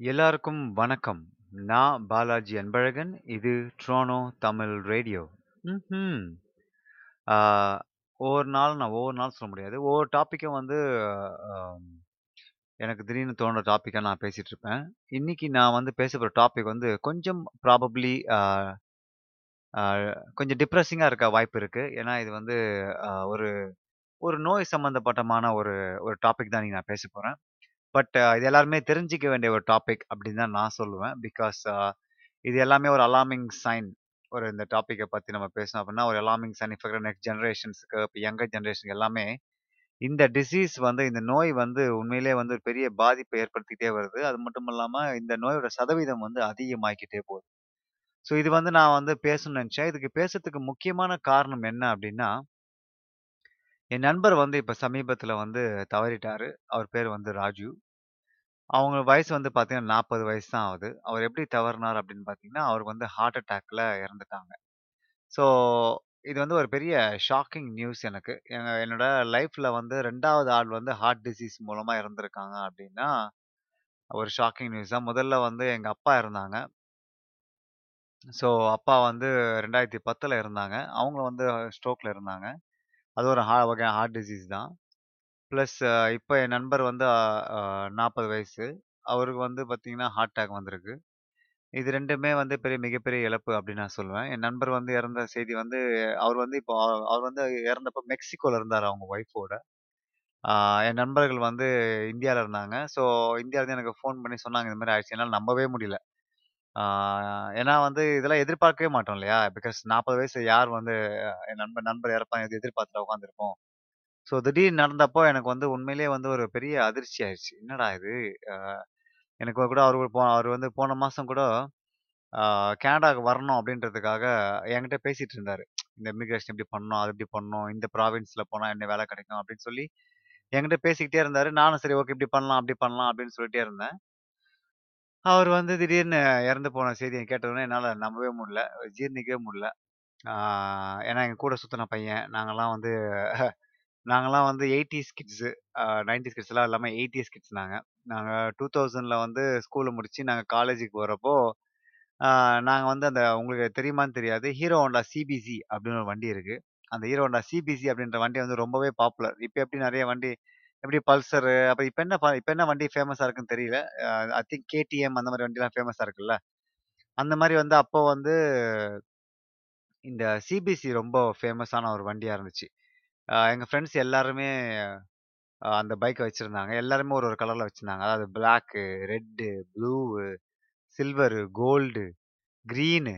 எல்லாருக்கும் வணக்கம். நான் பாலாஜி அன்பழகன். இது ட்ரோனோ தமிழ் ரேடியோ. ம் ஒவ்வொரு நாளும் நான் ஒவ்வொரு நாள் சொல்ல முடியாது. ஒவ்வொரு டாப்பிக்கும் வந்து எனக்கு திடீர்னு தோணுற டாப்பிக்காக நான் பேசிகிட்டு இருப்பேன். இன்னைக்கு நான் வந்து பேச போகிற டாபிக் வந்து கொஞ்சம் ப்ராபப்ளி கொஞ்சம் டிப்ரெஸிங்காக இருக்க வாய்ப்பு இருக்குது ஏன்னா இது வந்து ஒரு ஒரு நோய் சம்மந்தப்பட்டமான ஒரு ஒரு டாபிக் தான் நீங்கள் நான் பேச போகிறேன் பட் இது எல்லாருமே தெரிஞ்சுக்க வேண்டிய ஒரு டாபிக் அப்படின்னு தான் நான் சொல்லுவேன். பிகாஸ் இது எல்லாமே ஒரு அலார்மிங் சைன். ஒரு இந்த டாபிக்க பத்தி நம்ம பேசணும் அப்படின்னா, ஒரு அலார்மிங் சைன் இப்ப இருக்கிற நெக்ஸ்ட் ஜெனரேஷன்ஸ்க்கு, இப்ப யங்கர் ஜெனரேஷன் எல்லாமே இந்த டிசீஸ் வந்து இந்த நோய் வந்து உண்மையிலேயே வந்து ஒரு பெரிய பாதிப்பை ஏற்படுத்திக்கிட்டே வருது. அது மட்டும் இல்லாம இந்த நோயோட சதவீதம் வந்து அதிகமாகிக்கிட்டே போகுது. ஸோ இது வந்து நான் வந்து பேசணும்னு நினச்சேன் இதுக்கு பேசுறதுக்கு முக்கியமான காரணம் என்ன அப்படின்னா என் நண்பர் வந்து இப்ப சமீபத்தில் வந்து தவறிட்டாரு. அவர் பேரு வந்து ராஜு. அவங்க வயசு வந்து பார்த்தீங்கன்னா 40 வயசு தான் ஆகுது. அவர் எப்படி தவறுனார் அப்படின்னு பார்த்தீங்கன்னா, அவருக்கு வந்து ஹார்ட் அட்டாக்ல இறந்துட்டாங்க. ஸோ இது வந்து ஒரு பெரிய ஷாக்கிங் நியூஸ் எனக்கு. எங்கள் என்னோட லைஃப்ல வந்து 2வது ஆள் வந்து ஹார்ட் டிசீஸ் மூலமா இறந்திருக்காங்க அப்படின்னா, ஒரு ஷாக்கிங் நியூஸ் தான். முதல்ல வந்து எங்க அப்பா இறந்தாங்க. ஸோ அப்பா வந்து 2010ல இறந்தாங்க. அவங்க வந்து ஸ்ட்ரோக்ல இருந்தாங்க. அது ஒரு ஹா வகை ஹார்ட் டிசீஸ் தான். ப்ளஸ் இப்போ என் நண்பர் வந்து நாற்பது வயசு. அவருக்கு வந்து பார்த்தீங்கன்னா, ஹார்ட் அட்டாக் வந்திருக்கு. இது ரெண்டுமே வந்து பெரிய மிகப்பெரிய இழப்பு அப்படின்னு நான் சொல்லுவேன். என் நண்பர் வந்து இறந்த செய்தி வந்து அவர் வந்து இப்போ அவர் வந்து இறந்தப்போ மெக்சிகோல இருந்தார் அவங்க ஒய்ஃபோட. என் நண்பர்கள் வந்து இந்தியாவில் இருந்தாங்க. ஸோ இந்தியாவிலேருந்து எனக்கு ஃபோன் பண்ணி சொன்னாங்க, இந்த மாதிரி ஆயிடுச்சு. என்னால் நம்பவே முடியல. ஆ ஏன்னா வந்து இதெல்லாம் எதிர்பார்க்கவே மாட்டோம் இல்லையா? பிகாஸ் 40 வயசு யார் வந்து என் நண்பர் நண்பர் இறப்பாங்க எது எதிர்பார்த்துட்டா உட்காந்துருப்போம். ஸோ திடீர்னு நடந்தப்போ எனக்கு வந்து உண்மையிலேயே வந்து ஒரு பெரிய அதிர்ச்சி ஆயிருச்சு. என்னடா இது? அ எனக்கு கூட அவரு போ அவரு வந்து போன மாசம் கூட ஆ கனடாக்கு வரணும் அப்படின்றதுக்காக என்கிட்ட பேசிட்டு இருந்தாரு. இந்த இமிகிரேஷன் எப்படி பண்ணணும்? அது எப்படி பண்ணணும்? இந்த ப்ராவின்ஸ்ல போனா என்ன வேலை கிடைக்கும்? அப்படின்னு சொல்லி என்கிட்ட பேசிக்கிட்டே இருந்தாரு. நானும் சரி ஓகே இப்படி பண்ணலாம், அப்படி பண்ணலாம் அப்படின்னு சொல்லிட்டே இருந்தேன். அவர் வந்து திடீர்னு இறந்து போன செய்திய கேட்டவுடனே என்னால நம்பவே முடியல. ஜீரணிக்கவே முடியல. ஆ ஏன்னா எங்க கூட சுத்துன பையன். நாங்கலாம் வந்து நாங்கலாம் வந்து 80ஸ் கிட்ஸு. அ 90ஸ் கிட்ஸ்லாம் இல்லாம 80ஸ் கிட்ஸ் நாங்க. நாங்க 2000ல வந்து ஸ்கூல முடிச்சு நாங்க காலேஜுக்கு போகிறப்போ ஆ நாங்க வந்து அந்த உங்களுக்கு தெரியுமான்னு தெரியாது. ஹீரோ ஹோண்டா சிபிசி அப்படின்னு ஒரு வண்டி இருக்கு. அந்த ஹீரோ ஹோண்டா சிபிசி அப்படின்ற வண்டி வந்து ரொம்பவே பாப்புலர். இப்ப எப்படி நெறைய வண்டி எப்படி பல்சரு, அப்புறம் இப்ப என்ன ப இப்ப என்ன வண்டி ஃபேமஸா இருக்குன்னு தெரியல. அ ஐ திங்க் கேடிஎம் அந்த மாரி வண்டிலாம் ஃபேமஸா இருக்குல்ல. அந்த மாரி வந்து அப்போ வந்து இந்த சிபிசி ரொம்ப ஃபேமஸான ஒரு வண்டியா இருந்துச்சு. அ எங்க ஃப்ரெண்ட்ஸ் எல்லாருமே அ அந்த பைக்க வச்சிருந்தாங்க. எல்லாருமே ஒரு ஒரு கலர்ல வச்சிருந்தாங்க. அதாவது black, red, blue, silver, gold, green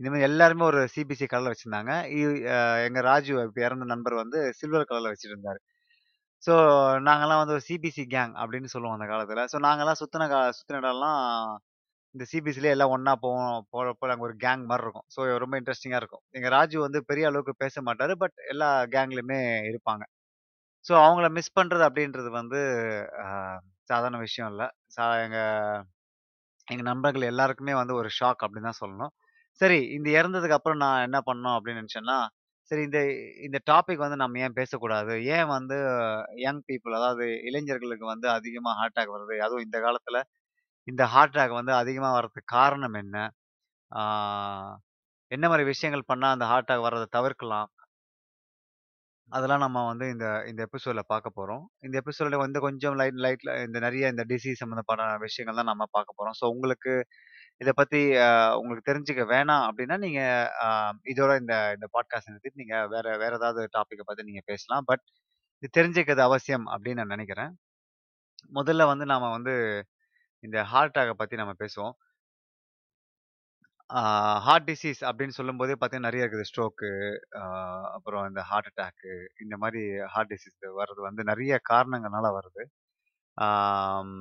இந்த மாரி எல்லாருமே ஒரு சிபிசி கலர்ல வச்சிருந்தாங்க. இ அ எங்க ராஜு இப்ப இறந்த நண்பர் வந்து சில்வர் கலர்ல வச்சிருந்தாரு. ஸோ நாங்கலாம் வந்து ஒரு சிபிசி கேங் அப்படின்னு சொல்லுவோம் அந்த காலத்துல. ஸோ நாங்கலாம் சுத்தின கா சுத்தின இடம்லாம் இந்த சிபிசிலயே எல்லாம் ஒண்ணா போவோம். போறப்போ நாங்க ஒரு கேங் மாரி இருக்கும். ஸோ ரொம்ப இன்ட்ரெஸ்டிங்காக இருக்கும். எங்க ராஜு வந்து பெரிய அளவுக்கு பேச மாட்டாரு. பட் எல்லா கேங்லயுமே இருப்பாங்க. ஸோ அவங்கள மிஸ் பண்றது அப்படின்றது வந்து அ சாதாரண விஷயம் இல்ல. சா எங்க எங்க நண்பர்கள் எல்லாருக்குமே வந்து ஒரு ஷாக் அப்படின்னு தான் சொல்லணும். சரி இந்த இறந்ததுக்கு அப்புறம் நான் என்ன பண்ணணும் அப்படின்னு நினைச்சேன்னா, சரி இந்த இந்த டாபிக் வந்து நம்ம ஏன் பேசக்கூடாது? ஏன் வந்து யங் பீப்பிள் அதாவது இளைஞர்களுக்கு வந்து அதிகமா ஹார்ட் அட்டாக் வருது? அதுவும் இந்த காலத்துல இந்த ஹார்ட் அட்டாக் வந்து அதிகமா வர்றதுக்கு காரணம் என்ன? ஆ என்ன மாரி விஷயங்கள் பண்ணா அந்த ஹார்ட் அட்டாக் வர்றத தவிர்க்கலாம்? அதெல்லாம் நம்ம வந்து இந்த இந்த எபிசோட்ல பார்க்க போறோம். இந்த எபிசோட்ல வந்து கொஞ்சம் லைட் லைட்ல இந்த நெறைய இந்த டிசீஸ் சம்மந்தப்பட்ட விஷயங்கள் தான் நம்ம பார்க்க போறோம். ஸோ உங்களுக்கு இத பத்தி அ உங்களுக்கு தெரிஞ்சுக்க வேணாம் அப்டின்னா, நீங்க அ இதோட இந்த இந்த பாட்காஸ்ட் நிறுத்திட்டு நீங்க வேற வேற ஏதாவது டாபிக்க பத்தி நீங்க பேசலாம். பட் இது தெரிஞ்சுக்கிறது அவசியம் அப்டின்னு நான் நெனைக்கிறேன். முதல்ல வந்து நாம வந்து இந்த ஹார்ட் அட்டாக்க பத்தி நம்ம பேசுவோம். ஆ ஹார்ட் டிசீஸ் அப்டின்னு சொல்லும்போதே பார்த்தீங்கன்னா, நெறைய இருக்குது. ஸ்ட்ரோக்கு, அ அப்புறம் இந்த ஹார்ட் அட்டாக்கு இந்த மாரி ஹார்ட் டிசீஸ் வர்றது வந்து நெறைய காரணங்கள்னால வருது. ஆம்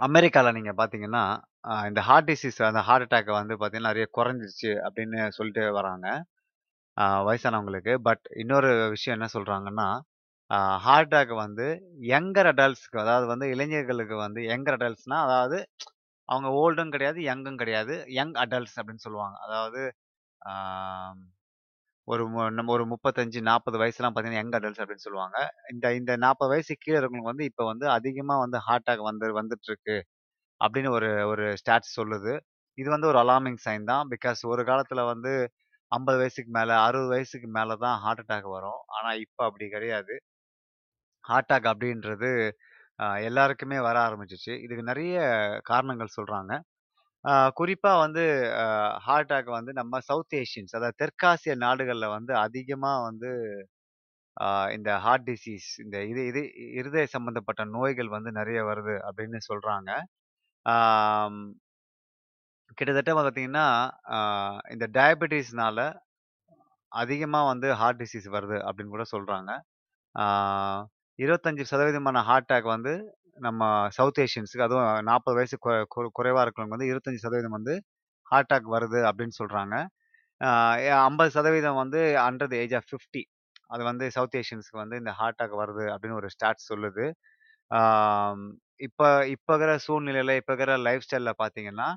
அமெரிக்கால நீங்க பார்த்தீங்கன்னா, அ இந்த ஹார்ட் டிசீஸ் அந்த ஹார்ட் அட்டாக் வந்து பார்த்தீங்கன்னா, நெறைய குறைஞ்சிருச்சு அப்படின்னு சொல்லிட்டு வராங்க. அ வயசானவங்களுக்கு. பட் இன்னொரு விஷயம் என்ன சொல்றாங்கன்னா, அ ஹார்ட் அட்டாக் வந்து யங்கர் அடல்ட்ஸ்க்கு அதாவது வந்து இளைஞர்களுக்கு வந்து யங்கர் அடல்ட்ஸ்னா அதாவது அவங்க ஓல்டும் கிடையாது, யங்கும் கிடையாது. யங் அடல்ட்ஸ் அப்படின்னு சொல்லுவாங்க. அதாவது ஆ ஒரு நம்ம ஒரு 35, 40 வயசுலாம் பார்த்தீங்கன்னா, யங் அடல்ட்ஸ் அப்படின்னு சொல்லுவாங்க. இந்த இந்த 40 வயசுக்கு கீழ இருக்கிறவங்களுக்கு வந்து இப்ப வந்து அதிகமா வந்து ஹார்ட் அட்டாக் வந்து வந்துட்டுருக்கு. அப்படின்னு ஒரு ஒரு ஸ்டாட்ஸ் சொல்லுது. இது வந்து ஒரு அலார்மிங் சைன் தான். பிகாஸ் ஒரு காலத்துல வந்து 50 வயசுக்கு மேல, 60 வயசுக்கு மேல தான் ஹார்ட் அட்டாக் வரும். ஆனா இப்ப அப்படி கிடையாது. ஹார்ட் அட்டாக் அப்படின்றது அ எல்லாருக்குமே வர ஆரம்பிச்சுச்சு. இதுக்கு நெறைய காரணங்கள் சொல்றாங்க. குறிப்பாக குறிப்பா வந்து அ ஹார்ட் அட்டாக் வந்து நம்ம சவுத் ஏஷியன்ஸ் அதாவது தெற்காசிய நாடுகள்ல வந்து அதிகமா வந்து இந்த ஹார்ட் டிசீஸ் இந்த இது இது இருதய சம்பந்தப்பட்ட நோய்கள் வந்து நெறைய வருது அப்படின்னு சொல்றாங்க. ஆம். கிட்டத்தட்ட பார்த்தீங்கன்னா, இந்த டயபெட்டிஸ்னால அதிகமா வந்து ஹார்ட் டிசீஸ் வருது அப்படின்னு கூட சொல்றாங்க. ஆ 25% ஹார்ட் அட்டாக் வந்து நம்ம சவுத் ஏஷியன்ஸுக்கு அதுவும் 40 வயசு கொ கொ இருக்கிறவங்க வந்து 25% வந்து ஹார்ட் அட்டாக் வருது அப்படின்னு சொல்கிறாங்க ஐம்பது சதவீதம் வந்து அண்டர் தி ஏஜ் ஆஃப் 50 அது வந்து சவுத் ஏஷியன்ஸுக்கு வந்து இந்த ஹார்ட் அட்டாக் வருது அப்படின்னு ஒரு ஸ்டாட்ஸ் சொல்லுது. ஆம் இப்போ இருக்கிற சூழ்நிலையில் இப்போ இருக்கிற லைஃப் ஸ்டைலில் பார்த்தீங்கன்னா,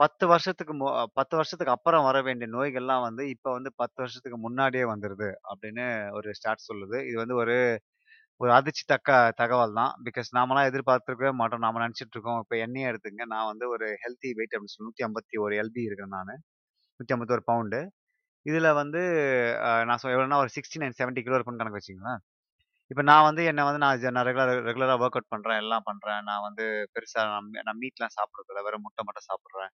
பத்து வருஷத்துக்கு மு 10 வருஷத்துக்கு அப்புறம் வர வேண்டிய நோய்கள்லாம் வந்து இப்போ வந்து 10 வருஷத்துக்கு முன்னாடியே வந்துடுது அப்படின்னு ஒரு ஸ்டாட்ஸ் சொல்லுது. இது வந்து ஒரு ஒரு அதிர்ச்சி தக்க தகவல் தான். பிகாஸ் நாமலாம் எதிர்பார்த்துருக்கவே மாட்டோம். நாம நினச்சிட்டு இருக்கோம். இப்போ என்னையே எடுத்துங்க நான் வந்து ஒரு ஹெல்த்தி வெயிட் அப்படின்னு சொல்லி 151 எல்பி இருக்கேன் நானு. 151 பவுண்டு. இதில் வந்து நான் சொ எவ்வளோனா ஒரு 69, 70 கிலோ இருப்பேன்னு கணக்கு வச்சுக்கங்களேன். இப்போ நான் வந்து என்னை வந்து நான் ஜ நான் ரெகுலர் ரெகுலராக ஒர்க் அவுட் பண்ணுறேன் எல்லாம் பண்ணுறேன் நான் வந்து பெருசாக நான் நான் மீட்லாம் சாப்பிட்றதில்ல வெறும் முட்டை மட்டும் சாப்பிட்றேன்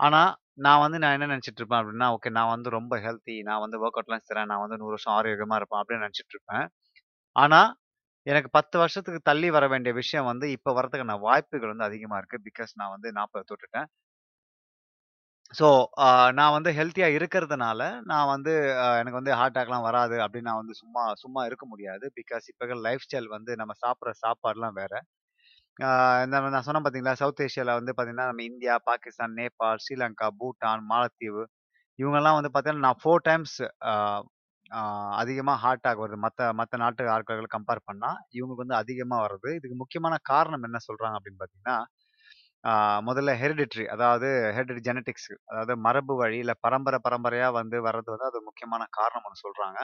ஆனால் நான் வந்து நான் என்ன நினச்சிட்டு இருப்பேன் அப்படின்னா, ஓகே நான் வந்து ரொம்ப ஹெல்த்தி. நான் வந்து ஒர்க் அவுட்லாம் செய்கிறேன் நான் வந்து நூறு வருஷம் ஆரோக்கியமாக இருப்பேன் அப்படின்னு நினச்சிட்டு இருப்பேன். ஆனா, எனக்கு 10 வருஷத்துக்கு தள்ளி வர வேண்டிய விஷயம் வந்து இப்ப வரதுக்கான வாய்ப்புகள் வந்து அதிகமா இருக்கு. பிகாஸ் நான் வந்து 40 தொட்டுட்டேன். ஸோ, நான் வந்து ஹெல்த்தியா இருக்கிறதுனால, நான் வந்து எனக்கு வந்து ஹார்ட் அட்டாக்லாம் வராது அப்படின்னு நான் வந்து சும்மா சும்மா இருக்க முடியாது. பிகாஸ் இப்போ லைஃப் ஸ்டைல் வந்து நம்ம சாப்பிடுற சாப்பாடுலாம் வேற. இந்த நான் சொன்னேன் பார்த்தீங்களா, சவுத் ஏஷியாவில் வந்து பார்த்தீங்கன்னா, நம்ம இந்தியா, பாகிஸ்தான், நேபாள், ஸ்ரீலங்கா, பூட்டான், மாலத்தீவு இவங்கெல்லாம் வந்து பார்த்தீங்கன்னா, நான் ஃபோர் டைம்ஸ் அதிகமாக ஹார்ட் அட்டாக் வருது. மற்ற மற்ற நாட்டு ஆட்களை கம்பேர் பண்ணால் இவங்களுக்கு வந்து அதிகமாக வருது. இதுக்கு முக்கியமான காரணம் என்ன சொல்கிறாங்க அப்படின்னு பார்த்தீங்கன்னா, முதல்ல ஹெரிடிட்ரி அதாவது ஹெரிடிட்ரி ஜெனட்டிக்ஸ் அதாவது மரபு வழி இல்லை பரம்பரை பரம்பரையாக வந்து வர்றது வந்து அது முக்கியமான காரணம் ஒன்று சொல்கிறாங்க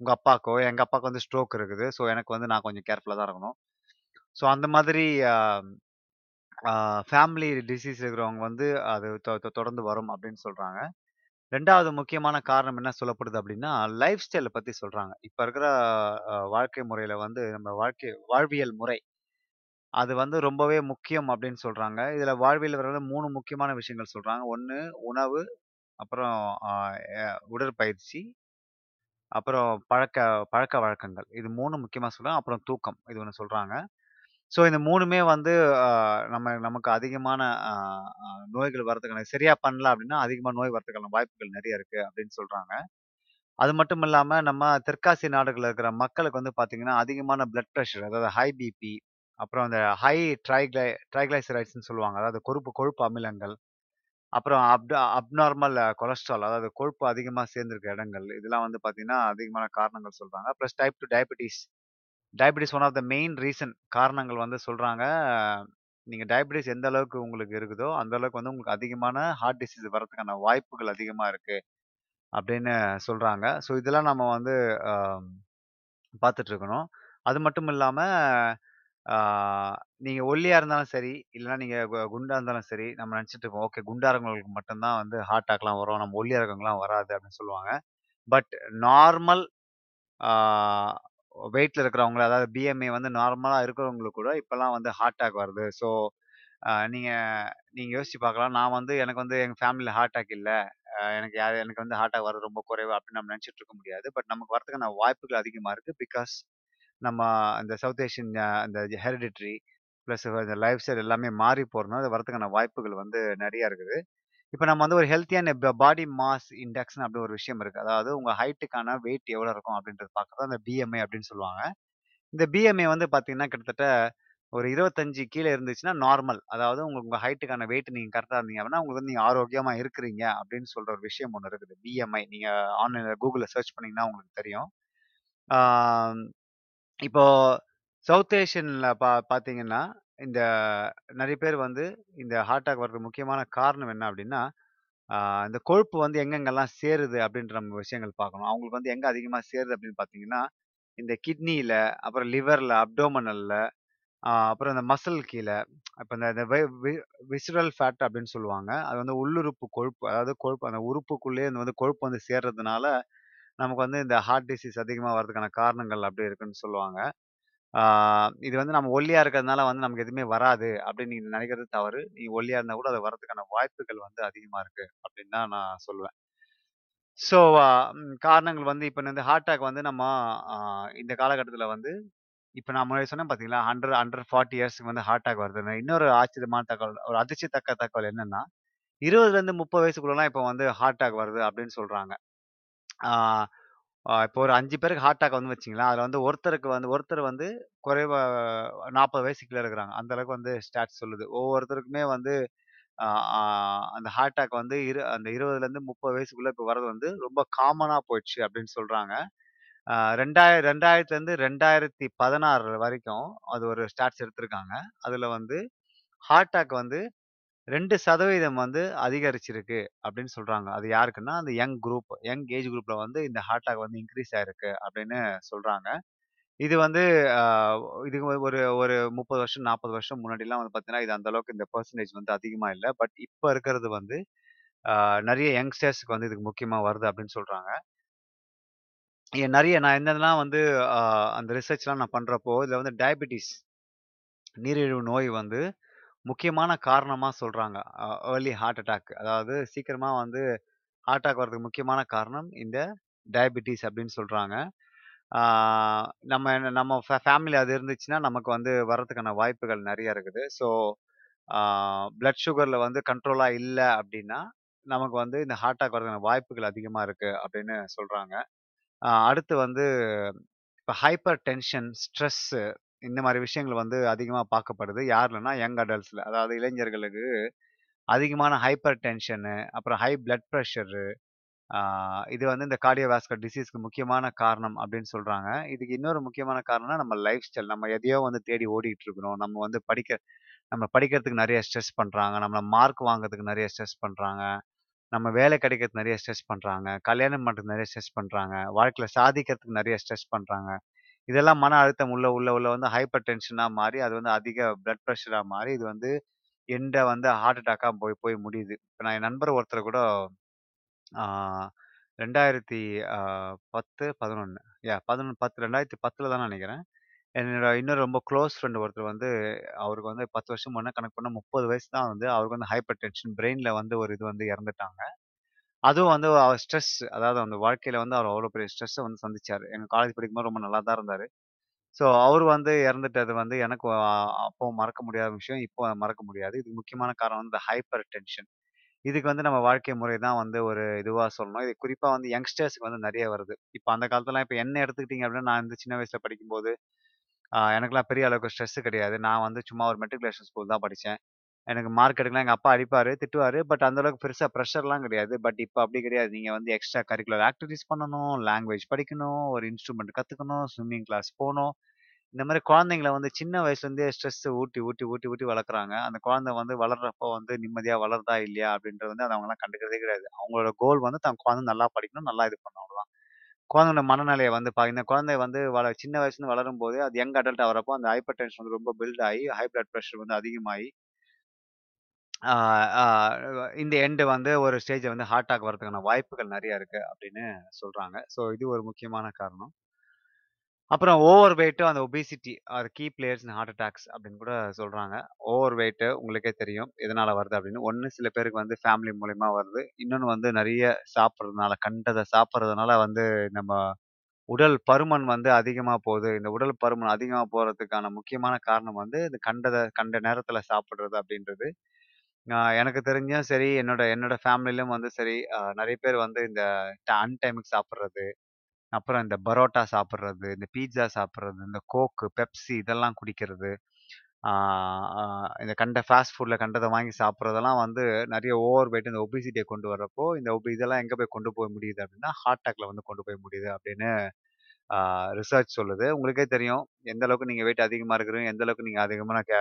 உங்கள் அப்பாக்கோ, எங்கள் அப்பாவுக்கு வந்து ஸ்ட்ரோக் இருக்குது. ஸோ எனக்கு வந்து நான் கொஞ்சம் கேர்ஃபுல்லாக தான் இருக்கணும். ஸோ அந்த மாதிரி ஃபேமிலி டிசீஸ் இருக்கிறவங்க வந்து அது தொடர்ந்து வரும் அப்படின்னு சொல்கிறாங்க ரெண்டாவது முக்கியமான காரணம் என்ன சொல்லப்படுது அப்படின்னா, லைஃப் ஸ்டைலை பற்றி சொல்கிறாங்க இப்போ இருக்கிற வாழ்க்கை முறையில் வந்து நம்ம வாழ்க்கை வாழ்வியல் முறை, அது வந்து ரொம்பவே முக்கியம் அப்படின்னு சொல்கிறாங்க இதில் வாழ்வியல் முறையில 3 முக்கியமான விஷயங்கள் சொல்கிறாங்க ஒன்று உணவு, அப்புறம் உடற்பயிற்சி, அப்புறம் பழக்க பழக்க வழக்கங்கள். இது மூணு முக்கியமாக சொல்கிறாங்க அப்புறம் தூக்கம். இது ஒன்று சொல்கிறாங்க ஸோ இந்த 3மே வந்து அ நம்ம நமக்கு அதிகமான அ அ நோய்கள் வரதுக்கான சரியா பண்ணல அப்படின்னா, அதிகமா நோய் வரதுக்கான வாய்ப்புகள் நெறைய இருக்கு அப்படின்னு சொல்றாங்க. அது மட்டும் இல்லாம நம்ம தெற்காசிய நாடுகள்ல இருக்கிற மக்களுக்கு வந்து பார்த்தீங்கன்னா, அதிகமான பிளட் பிரஷர் அதாவது ஹை பிபி, அப்புறம் அந்த ஹை ட்ரைக்ளை ட்ரைக்ளைசரைட்ஸ்ன்னு சொல்லுவாங்க. அதாவது கொழுப்பு கொழுப்பு அமிலங்கள், அப்புறம் அப் அப்நார்மல் கொலஸ்ட்ரால் அதாவது கொழுப்பு அதிகமா சேர்ந்திருக்க இடங்கள். இதெல்லாம் வந்து பார்த்தீங்கன்னா, அதிகமான காரணங்கள் சொல்றாங்க. Plus type 2 diabetes. Diabetes one of the main reason காரணங்கள் வந்து சொல்கிறாங்க நீங்கள் டயபிட்டிஸ் எந்த அளவுக்கு உங்களுக்கு இருக்குதோ, அந்த அளவுக்கு வந்து உங்களுக்கு அதிகமான ஹார்ட் டிசீஸ் வரதுக்கான வாய்ப்புகள் அதிகமாக இருக்குது அப்படின்னு சொல்கிறாங்க ஸோ இதெல்லாம் நம்ம வந்து பார்த்துட்ருக்கணும் அது மட்டும் இல்லாமல் நீங்கள் ஒல்லியாக இருந்தாலும் சரி, இல்லைன்னா நீங்கள் குண்டாக இருந்தாலும் சரி, நம்ம நினச்சிட்டு இருக்கோம் ஓகே குண்டாக இருக்கவங்களுக்கு மட்டும்தான் வந்து ஹார்ட் அட்டாக்லாம் வரும். நம்ம ஒல்லியாக இருக்கவங்களாம் வராது அப்படின்னு சொல்லுவாங்க. பட் நார்மல் வெயிட்டில் வெயிட்ல அதாவது பிஎம்ஏ வந்து நார்மலாக இருக்கிறவங்களுக்கு கூட இப்போல்லாம் வந்து ஹார்ட் அட்டாக் வருது. ஸோ நீங்கள் நீங்கள் யோசிச்சு பார்க்கலாம். நான் வந்து எனக்கு வந்து எங்கள் ஃபேமிலியில் ஹார்ட் அட்டாக் இல்லை எனக்கு யார் எனக்கு வந்து ஹார்ட் அட்டாக் வர ரொம்ப குறைவு அப்படின்னு நம்ம நினச்சிட்டு இருக்க முடியாது. பட் நமக்கு வரதுக்கான வாய்ப்புகள் அதிகமாக இருக்குது பிகாஸ் நம்ம அந்த சவுத் ஏஷியன் அந்த ஹெரிடிட்ரி ப்ளஸ் இந்த லைஃப் ஸ்டைல் எல்லாமே மாறி போகிறதுனால அது வரதுக்கான வாய்ப்புகள் வந்து நிறையா இருக்குது. இப்போ நம்ம வந்து ஒரு ஹெல்த்தியான பாடி மாஸ் இண்டெக்ஸ்னு அப்படி ஒரு விஷயம் இருக்குது அதாவது உங்கள் ஹைட்டுக்கான வெயிட் எவ்வளோ இருக்கும் அப்படின்றது பார்க்குறது அந்த பிஎம்ஐ அப்படின்னு சொல்லுவாங்க. இந்த பிஎம்ஐ வந்து பார்த்தீங்கன்னா, கிட்டத்தட்ட ஒரு இருபத்தஞ்சு கீழே இருந்துச்சுன்னா நார்மல். அதாவது உங்களுக்கு உங்கள் ஹைட்டுக்கான வெயிட் நீங்கள் கரெக்டாக இருந்தீங்க அப்படின்னா, உங்களுக்கு வந்து நீங்கள் ஆரோக்கியமாக இருக்கிறீங்க அப்படின்னு சொல்கிற ஒரு விஷயம் ஒன்று இருக்குது. பிஎம்ஐ நீங்கள் ஆன்லைனில் கூகுளில் சர்ச் பண்ணீங்கன்னா உங்களுக்கு தெரியும். இப்போது இப்போ சவுத் ஏஷியனில் பா பார்த்தீங்கன்னா, இந்த நிறைய பேர் வந்து இந்த ஹார்ட் அட்டாக் வரதுக்கு முக்கியமான காரணம் என்ன அப்படின்னா, இந்த கொழுப்பு வந்து எங்கெங்கெல்லாம் சேருது அப்படின்ற நம்ம விஷயங்கள் பார்க்கணும். அவங்களுக்கு வந்து எங்க அதிகமா சேருது அப்படின்னு பார்த்தீங்கன்னா, இந்த கிட்னியில் அப்புறம் லிவர்ல, அப்டோமனலில் அப்புறம் இந்த மசில் கீழே இப்போ இந்த இந்த வி வி ஃபேட் அப்படின்னு சொல்லுவாங்க. அது வந்து உள்ளுறுப்பு கொழுப்பு. அதாவது கொழுப்பு அந்த உறுப்புக்குள்ளேயே இந்த வந்து கொழுப்பு வந்து சேர்றதுனால, நமக்கு வந்து இந்த ஹார்ட் டிசீஸ் அதிகமாக வர்றதுக்கான காரணங்கள் அப்படி இருக்குன்னு சொல்லுவாங்க. இது வந்து நம்ம ஒல்லியா இருக்கிறதுனால வந்து நமக்கு எதுவுமே வராது அப்படின்னு நீங்க நினைக்கிறது தவறு. நீங்க ஒல்லியா இருந்தா கூட அது வர்றதுக்கான வாய்ப்புகள் வந்து அதிகமா இருக்கு அப்படின்னு தான் நான் சொல்லுவேன். ஸோ காரணங்கள் வந்து இப்போ இந்த ஹார்ட் அட்டாக் வந்து நம்ம இந்த காலகட்டத்தில் வந்து இப்போ நான் முன்னாடி சொன்னேன் பார்த்தீங்களா? ஹண்ட்ரட் ஹண்ட்ரட் ஃபார்ட்டி இயர்ஸ்க்கு வந்து ஹார்ட் அட்டாக் வருதுன்னு. இன்னொரு ஆச்சரியமான தகவல், ஒரு அதிர்ச்சித்தக்க தகவல் என்னன்னா, 20லேருந்து 30 வயசுக்குள்ளலாம் இப்போ வந்து ஹார்ட் அட்டாக் வருது அப்படின்னு சொல்கிறாங்க இப்போ ஒரு அஞ்சு பேருக்கு ஹார்ட் அட்டாக் வந்து வச்சுக்கங்களேன், அதில் வந்து ஒருத்தருக்கு வந்து ஒருத்தர் வந்து குறைவா நாற்பது வயசுக்குள்ள இருக்கிறாங்க. அந்த அளவுக்கு வந்து ஸ்டாட்ஸ் சொல்லுது. ஒவ்வொருத்தருக்குமே வந்து அந்த ஹார்ட் அட்டாக் வந்து இரு அந்த 20லேருந்து 30 வயசுக்குள்ள இப்போ வர்றது வந்து ரொம்ப காமனாக போயிடுச்சு அப்படின்னு சொல்கிறாங்க அ 2000 2000லேருந்து 2016 வரைக்கும் அது ஒரு ஸ்டாட்ஸ் எடுத்திருக்காங்க. அதில் வந்து ஹார்ட் அட்டாக் வந்து 2% வந்து அதிகரிச்சிருக்கு அப்படின்னு சொல்றாங்க. அது யாருக்குன்னா, அந்த யங் குரூப் யங் ஏஜ் குரூப்ல வந்து இந்த ஹார்ட் அட்டாக் வந்து இன்க்ரீஸ் ஆயிருக்கு அப்படின்னு சொல்றாங்க. இது வந்து அ ஒரு ஒரு 30 வருஷம், 40 வருஷம் முன்னாடிலாம் வந்து பார்த்தீங்கன்னா, இது அந்த அளவுக்கு இந்த பெர்சன்டேஜ் வந்து அதிகமா இல்ல. பட் இப்ப இருக்கிறது வந்து அ நெறைய யங்ஸ்டர்ஸ்க்கு வந்து இதுக்கு முக்கியமா வருது அப்படின்னு சொல்றாங்க. எ நெறைய நான் என்னென்னலாம் வந்து அ அந்த ரிசர்ச்லாம் நான் பண்றப்போ, இதுல வந்து டயபிட்டிஸ் நீரிழிவு நோய் வந்து முக்கியமான காரணமா சொல்றாங்க. Early heart attack. அதாவது சீக்கிரமா வந்து ஹார்ட் அட்டாக் வர்றதுக்கு முக்கியமான காரணம் இந்த டயபிட்டிஸ் அப்படின்னு சொல்றாங்க. நம்ம என்ன நம்ம ஃபே அது இருந்துச்சுன்னா, நமக்கு வந்து வர்றதுக்கான வாய்ப்புகள் நிறைய இருக்குது. ஸோ, பிளட் சுகர்ல வந்து கண்ட்ரோலா இல்லை அப்படின்னா, நமக்கு வந்து இந்த ஹார்ட் அட்டாக் வரதுக்கான வாய்ப்புகள் அதிகமா இருக்கு அப்படின்னு சொல்றாங்க. அடுத்து வந்து இப்போ ஹைப்பர் டென்ஷன், ஸ்ட்ரெஸ்ஸு இந்த மாதிரி விஷயங்கள் வந்து அதிகமா பார்க்கப்படுது. யார்லன்னா யங் அடல்ட்ஸ்ல. அதாவது இளைஞர்களுக்கு அதிகமான ஹைப்பர் டென்ஷனு, அப்புறம் ஹை பிளட் பிரஷரு, ஆ இது வந்து இந்த கார்டியோவாஸ்குலர் டிசீஸ்க்கு முக்கியமான காரணம் அப்படின்னு சொல்றாங்க. இதுக்கு இன்னொரு முக்கியமான காரணம்னா நம்ம லைஃப் ஸ்டைல். நம்ம எதையோ வந்து தேடி ஓடிட்டு இருக்கிறோம். நம்ம வந்து படிக்க நம்ம படிக்கிறதுக்கு நெறைய ஸ்ட்ரெஸ் பண்றாங்க. நம்மள மார்க் வாங்குறதுக்கு நெறைய ஸ்ட்ரெஸ் பண்றாங்க. நம்ம வேலை கிடைக்கிறதுக்கு நெறைய ஸ்ட்ரெஸ் பண்றாங்க. கல்யாணம் பண்றதுக்கு நெறைய ஸ்ட்ரெஸ் பண்றாங்க. வாழ்க்கையில சாதிக்கிறதுக்கு நெறைய ஸ்ட்ரெஸ் பண்றாங்க. இதெல்லாம் மன அழுத்தம் உள்ள உள்ள உள்ள வந்து ஹைப்பர் டென்ஷனாக மாறி, அது வந்து அதிக பிளட் ப்ரெஷராக மாறி, இது வந்து எண்ட வந்து ஹார்ட் அட்டாக்காக போய் போய் முடியுது. இப்போ நான் என் நண்பர் ஒருத்தர் கூட ரெண்டாயிரத்தி பத்து பதினொன்று யா பதினொன்று பத்து ரெண்டாயிரத்தி பத்தில் தான் நினைக்கிறேன் என்னோட இன்னும் ரொம்ப க்ளோஸ் ஃப்ரெண்ட் ஒருத்தர் வந்து அவருக்கு வந்து 10 வருஷம் முன்ன கணக்கு பண்ண முப்பது வயசு தான் வந்து அவருக்கு வந்து ஹைப்பர் டென்ஷன் பிரெயினில் வந்து ஒரு இது வந்து இறந்துட்டாங்க. அதுவும் வந்து அவர் ஸ்ட்ரெஸ் அதாவது அந்த வாழ்க்கையில வந்து அவர் அவ்வளோ பெரிய ஸ்ட்ரெஸ்ஸ வந்து சந்திச்சாரு. எங்க காலேஜ் படிக்கும்போது ரொம்ப நல்லா தான் இருந்தாரு. ஸோ அவரு வந்து இறந்துட்டது வந்து எனக்கு அ அப்போ மறக்க முடியாத விஷயம். இப்போ மறக்க முடியாது. இதுக்கு முக்கியமான காரணம் வந்து இந்த ஹைப்பர் டென்ஷன். இதுக்கு வந்து நம்ம வாழ்க்கை முறை தான் வந்து ஒரு இதுவா சொல்லணும். இது குறிப்பா வந்து யங்ஸ்டர்ஸ்க்கு வந்து நெறைய வருது. இப்ப அந்த காலத்துலலாம் இப்ப என்ன எடுத்துக்கிட்டீங்க அப்படின்னா, நான் வந்து சின்ன வயசுல படிக்கும்போது, அ எனக்கெல்லாம் பெரிய அளவுக்கு ஸ்ட்ரெஸ் கிடையாது. நான் வந்து சும்மா ஒரு மெட்ரிகுலேஷன் ஸ்கூல் தான் படிச்சேன். எனக்கு மார்க் எடுக்கலாம் எங்க அப்பா அடிப்பாரு, திட்டுவாரு. பட் அந்த அளவுக்கு பெருசா கிடையாது. பட் இப்போ அப்படி கிடையாது. நீங்க வந்து எக்ஸ்ட்ரா கரிக்குலர் ஆக்டிவிட்டிஸ் பண்ணணும், லாங்குவேஜ் படிக்கணும், ஒரு இன்ஸ்ட்ருமெண்ட் கத்துக்கணும், ஸ்விம்மிங் கிளாஸ் போகணும் இந்த மாதிரி குழந்தைங்கள வந்து சின்ன வயசுலேருந்தே ஸ்ட்ரெஸ் ஊட்டி, ஊட்டி, ஊட்டி, ஊட்டி வளர்க்குறாங்க. அந்த குழந்தை வந்து வளர்றப்போ வந்து நிம்மதியாக வளருதா இல்லையா அப்படின்றது வந்து அத அவங்கலாம் கண்டுக்கிறதே கிடையாது. அவங்களோட கோல் வந்து தன் குழந்தை நல்லா படிக்கணும், நல்லா இது பண்ணணும் அவ்வளோதான். குழந்தையோட மனநிலையை வந்து பா இந்த குழந்தை வந்து வள சின்ன வயசுலேருந்து வளரும் போது அது யங் அடல்ட் ஆகிறப்போ அந்த ஹைப்பர் டென்ஷன் வந்து ரொம்ப பில்ட் ஆகி ஹை பிளட் ப்ரெஷர் வந்து அதிகமாகி இந்த எண்டு வந்து ஒரு ஸ்டேஜை வந்து ஹார்ட் அட்டாக் வரதுக்கான வாய்ப்புகள் நிறைய இருக்கு அப்படின்னு சொல்றாங்க. ஸோ இது ஒரு முக்கியமான காரணம். அப்புறம் ஓவர் வெயிட்டும் அந்த obesity are key players heart attacks அப்படின்னு கூட சொல்றாங்க. ஓவர் வெயிட்டு உங்களுக்கே தெரியும். எதனால வருது அப்படின்னு. ஒன்று சில பேருக்கு வந்து ஃபேமிலி மூலயமா வருது. இன்னொன்று வந்து நிறைய சாப்பிட்றதுனால கண்டதை சாப்பிட்றதுனால வந்து நம்ம உடல் பருமன் வந்து அதிகமாக போகுது. இந்த உடல் பருமன் அதிகமாக போகிறதுக்கான முக்கியமான காரணம் வந்து இந்த கண்டதை கண்ட நேரத்தில் சாப்பிட்றது அப்படின்றது. எனக்கு தெரிஞ்சும் சரி, என்னோட என்னோட ஃபேமிலியிலும் வந்து சரி, அ நெறைய பேர் வந்து இந்த ட அன் டைமுக்கு சாப்பிடுறது. அப்புறம் இந்த பரோட்டா சாப்பிடுறது, இந்த பீட்ஸா சாப்பிடுறது, இந்த கோக்கு, பெப்சி இதெல்லாம் குடிக்கிறது. ஆ இந்த கண்ட ஃபாஸ்ட் ஃபுட்ல கண்டத வாங்கி சாப்பிடுறதெல்லாம் வந்து நெறைய ஓவர் வெயிட் இந்த ஒபிசிட்டியை கொண்டு வரப்போ, இந்த ஒபி இதெல்லாம் எங்க போய் கொண்டு போய் முடியுது அப்படின்னா, ஹார்ட் அட்டாக்ல வந்து கொண்டு போய் முடியுது அப்படின்னு ஆ ரிசர்ச் சொல்லுது. உங்களுக்கே தெரியும். எந்த அளவுக்கு நீங்க வெயிட் அதிகமா இருக்கிறீங்க, எந்த அளவுக்கு நீங்க அதிகமான கே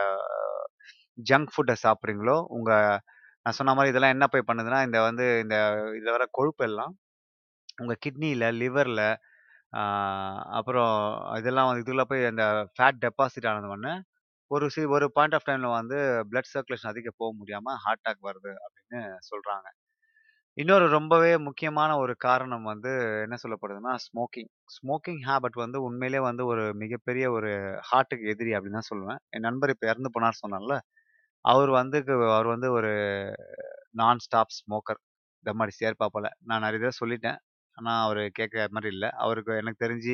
ஜங்க் ஃபுட்டை சாப்பிட்றீங்களோ உங்க நான் சொன்ன மாதிரி இதெல்லாம் என்ன போய் பண்ணுதுன்னா, இந்த வந்து இந்த இதில் வர கொழுப்பு எல்லாம் உங்க கிட்னியில் லிவர்ல ஆ அப்புறம் இதெல்லாம் வந்து இதுல போய் அந்த ஃபேட் டெபாசிட் ஆனது ஒரு சி ஒரு பாயிண்ட் ஆஃப் டைம்ல வந்து பிளட் சர்க்குலேஷன் அதிக போக முடியாம ஹார்ட் அட்டாக் வருது அப்படின்னு சொல்றாங்க. இன்னொரு ரொம்பவே முக்கியமான ஒரு காரணம் வந்து என்ன சொல்லப்படுதுன்னா, ஸ்மோக்கிங். ஸ்மோக்கிங் ஹேபிட் வந்து உண்மையிலேயே வந்து ஒரு மிகப்பெரிய ஒரு ஹார்ட்டுக்கு எதிரி அப்படின்னு தான் சொல்லுவேன். என் நண்பர் இப்ப இறந்து போனார்ன்னு சொன்னேன்ல, அவர் வந்து அவர் வந்து ஒரு நான் ஸ்டாப் ஸ்மோக்கர். தம் அடிச்சிட்டே இருப்பாப்புல. நான் நெறைய தடவ சொல்லிட்டேன். ஆனா அவரு கேட்கற மாரி இல்ல. அவருக்கு எனக்கு தெரிஞ்சு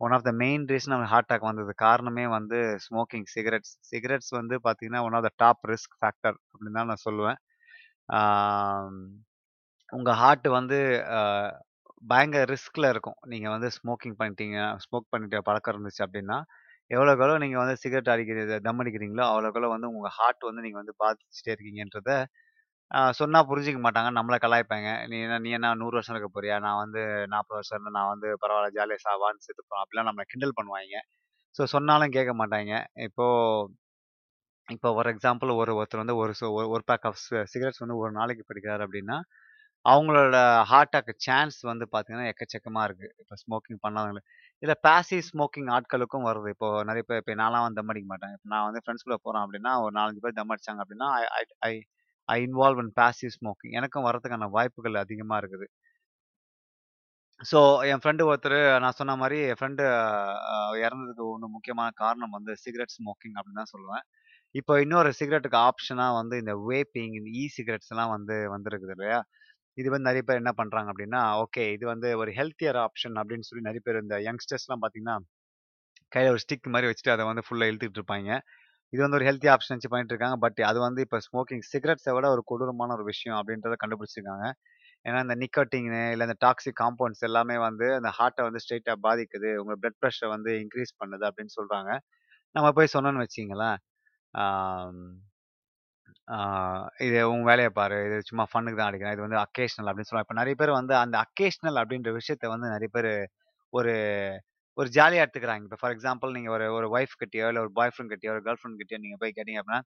one of the main reason அவருக்கு ஹார்ட் அட்டாக் வந்ததுக்கு காரணமே வந்து ஸ்மோக்கிங் சிகரெட்ஸ். சிகரெட்ஸ் வந்து பார்த்தீங்கன்னா, one of the top risk factor அப்படின்னு தான் நான் சொல்லுவேன். உங்கள் உங்க ஹார்ட் வந்து அ பயங்கர ரிஸ்க்ல இருக்கும். நீங்க வந்து ஸ்மோக்கிங் பண்ணிட்டீங்க, ஸ்மோக் பண்ணிட்ட பழக்கம் இருந்துச்சு அப்படின்னா, எவ்வளோக்கு எவ்வளோ நீங்கள் வந்து சிகரெட் அடிக்கிறது, தம் அடிக்கிறீங்களோ, அவ்வளோக்கு எவ்வளோ வந்து உங்கள் ஹார்ட் வந்து நீங்கள் வந்து பாதிச்சுட்டே இருக்கீங்கன்றத சொன்னால் புரிஞ்சிக்க புரிஞ்சுக்க மாட்டாங்க. நம்மளை கலாய்ப்பாங்க. "நீ என்ன நீ என்ன நூறு வருஷம் இருக்க போறியா? நான் வந்து 40 வருஷம் இருந்தா நான் வந்து பரவாயில்ல ஜாலியாக சாவான்னு சேர்த்துப்போம் அப்படிலாம் நம்மளை கிண்டல் பண்ணுவாய்ங்க. ஸோ சொன்னாலும் கேட்க மாட்டாங்க இப்போது இப்போ ஃபார் எக்ஸாம்பிள் ஒரு ஒருத்தர் வந்து ஒரு சோ ஒரு பேக் ஆஃப் சிகரெட்ஸ் வந்து ஒரு நாளைக்கு படிக்கிறார் அப்படின்னா, அவங்களோட ஹார்ட் அட்டாக் சான்ஸ் வந்து பார்த்தீங்கன்னா, எக்கச்சக்கமாக இருக்குது இப்போ ஸ்மோக்கிங் பண்ணாதவங்களுக்கு இல்லை பேசிவ் ஸ்மோக்கிங் ஆட்களுக்கும் வருது. இப்போ நிறைய பேர் இப்போ நான்லாம் வந்து தம் அடிக்க மாட்டேன். இப்போ நான் வந்து ஃப்ரெண்ட்ஸ் கூட போகிறேன் அப்படின்னா, ஒரு 4, 5 பேர் தம் அடிச்சாங்க அப்படின்னா, I I I I involve in passive smoking. எனக்கும் வரதுக்கான வாய்ப்புகள் அதிகமாக இருக்குது. ஸோ என் ஃப்ரெண்டு ஒருத்தர் நான் சொன்ன மாதிரி என் ஃப்ரெண்டு இறந்ததுக்கு ஒன்று முக்கியமான காரணம் வந்து சிகரெட் ஸ்மோக்கிங் அப்படின்னு தான் சொல்லுவேன். இப்போ இன்னொரு சிகரெட்டுக்கு ஆப்ஷனாக வந்து இந்த வேப்பிங், இந்த இ சிகரெட்ஸ்லாம் வந்து வந்திருக்குது இல்லையா? இது வந்து நிறைய பேர் என்ன பண்றாங்க அப்படின்னா, ஓகே இது வந்து ஒரு ஹெல்த்தியர் ஆப்ஷன் அப்படின்னு சொல்லி நிறைய பேர் இந்த யங்ஸ்டர்ஸ்லாம் பார்த்தீங்கன்னா, கையில ஒரு ஸ்டிக் மாதிரி வச்சுட்டு அதை வந்து ஃபுல்லா இழுத்துட்டு இருப்பாய்ங்க. இது வந்து ஒரு ஹெல்த்தி ஆப்ஷன் வச்சு பண்ணிட்டு இருக்காங்க. பட் அது வந்து இப்ப ஸ்மோக்கிங் சிகரெட்ஸை விட ஒரு கொடூரமான ஒரு விஷயம் அப்படின்றத கண்டுபிடிச்சிருக்காங்க. ஏன்னா இந்த நிக்கோட்டிங்னு இல்லை இந்த டாக்ஸிக் காம்பவுண்ட்ஸ் எல்லாமே வந்து அந்த ஹார்ட்டை வந்து ஸ்ட்ரெயிட்டாக பாதிக்குது. உங்கள் பிளட் ப்ரெஷரை வந்து இன்க்ரீஸ் பண்ணுது அப்படின்னு சொல்கிறாங்க நம்ம போய் சொன்னோன்னு வச்சிங்களேன் ஆ இது உன் வேலைய பாரு. இது சும்மா ஃபன்னுக்கு தான் அடிக்கிறேன். இது வந்து அக்கேஷனல் அப்படின்னு சொல்லுவாங்க. இப்ப நெறைய பேர் வந்து அந்த அக்கேஷனல் அப்படின்ற விஷயத்த வந்து நெறைய பேரு ஒரு ஒரு ஜாலியா எடுத்துக்கிறாங்க. இப்ப ஃபார் எக்ஸாம்பிள் நீங்க ஒரு ஒரு வைஃப் கிட்டயோ, இல்ல ஒரு பாய் ஃப்ரெண்ட் கிட்டயோ, ஒரு கேர்ள் ஃப்ரெண்ட் கிட்டயோ நீங்க போய் கேட்டீங்க அப்படின்னா,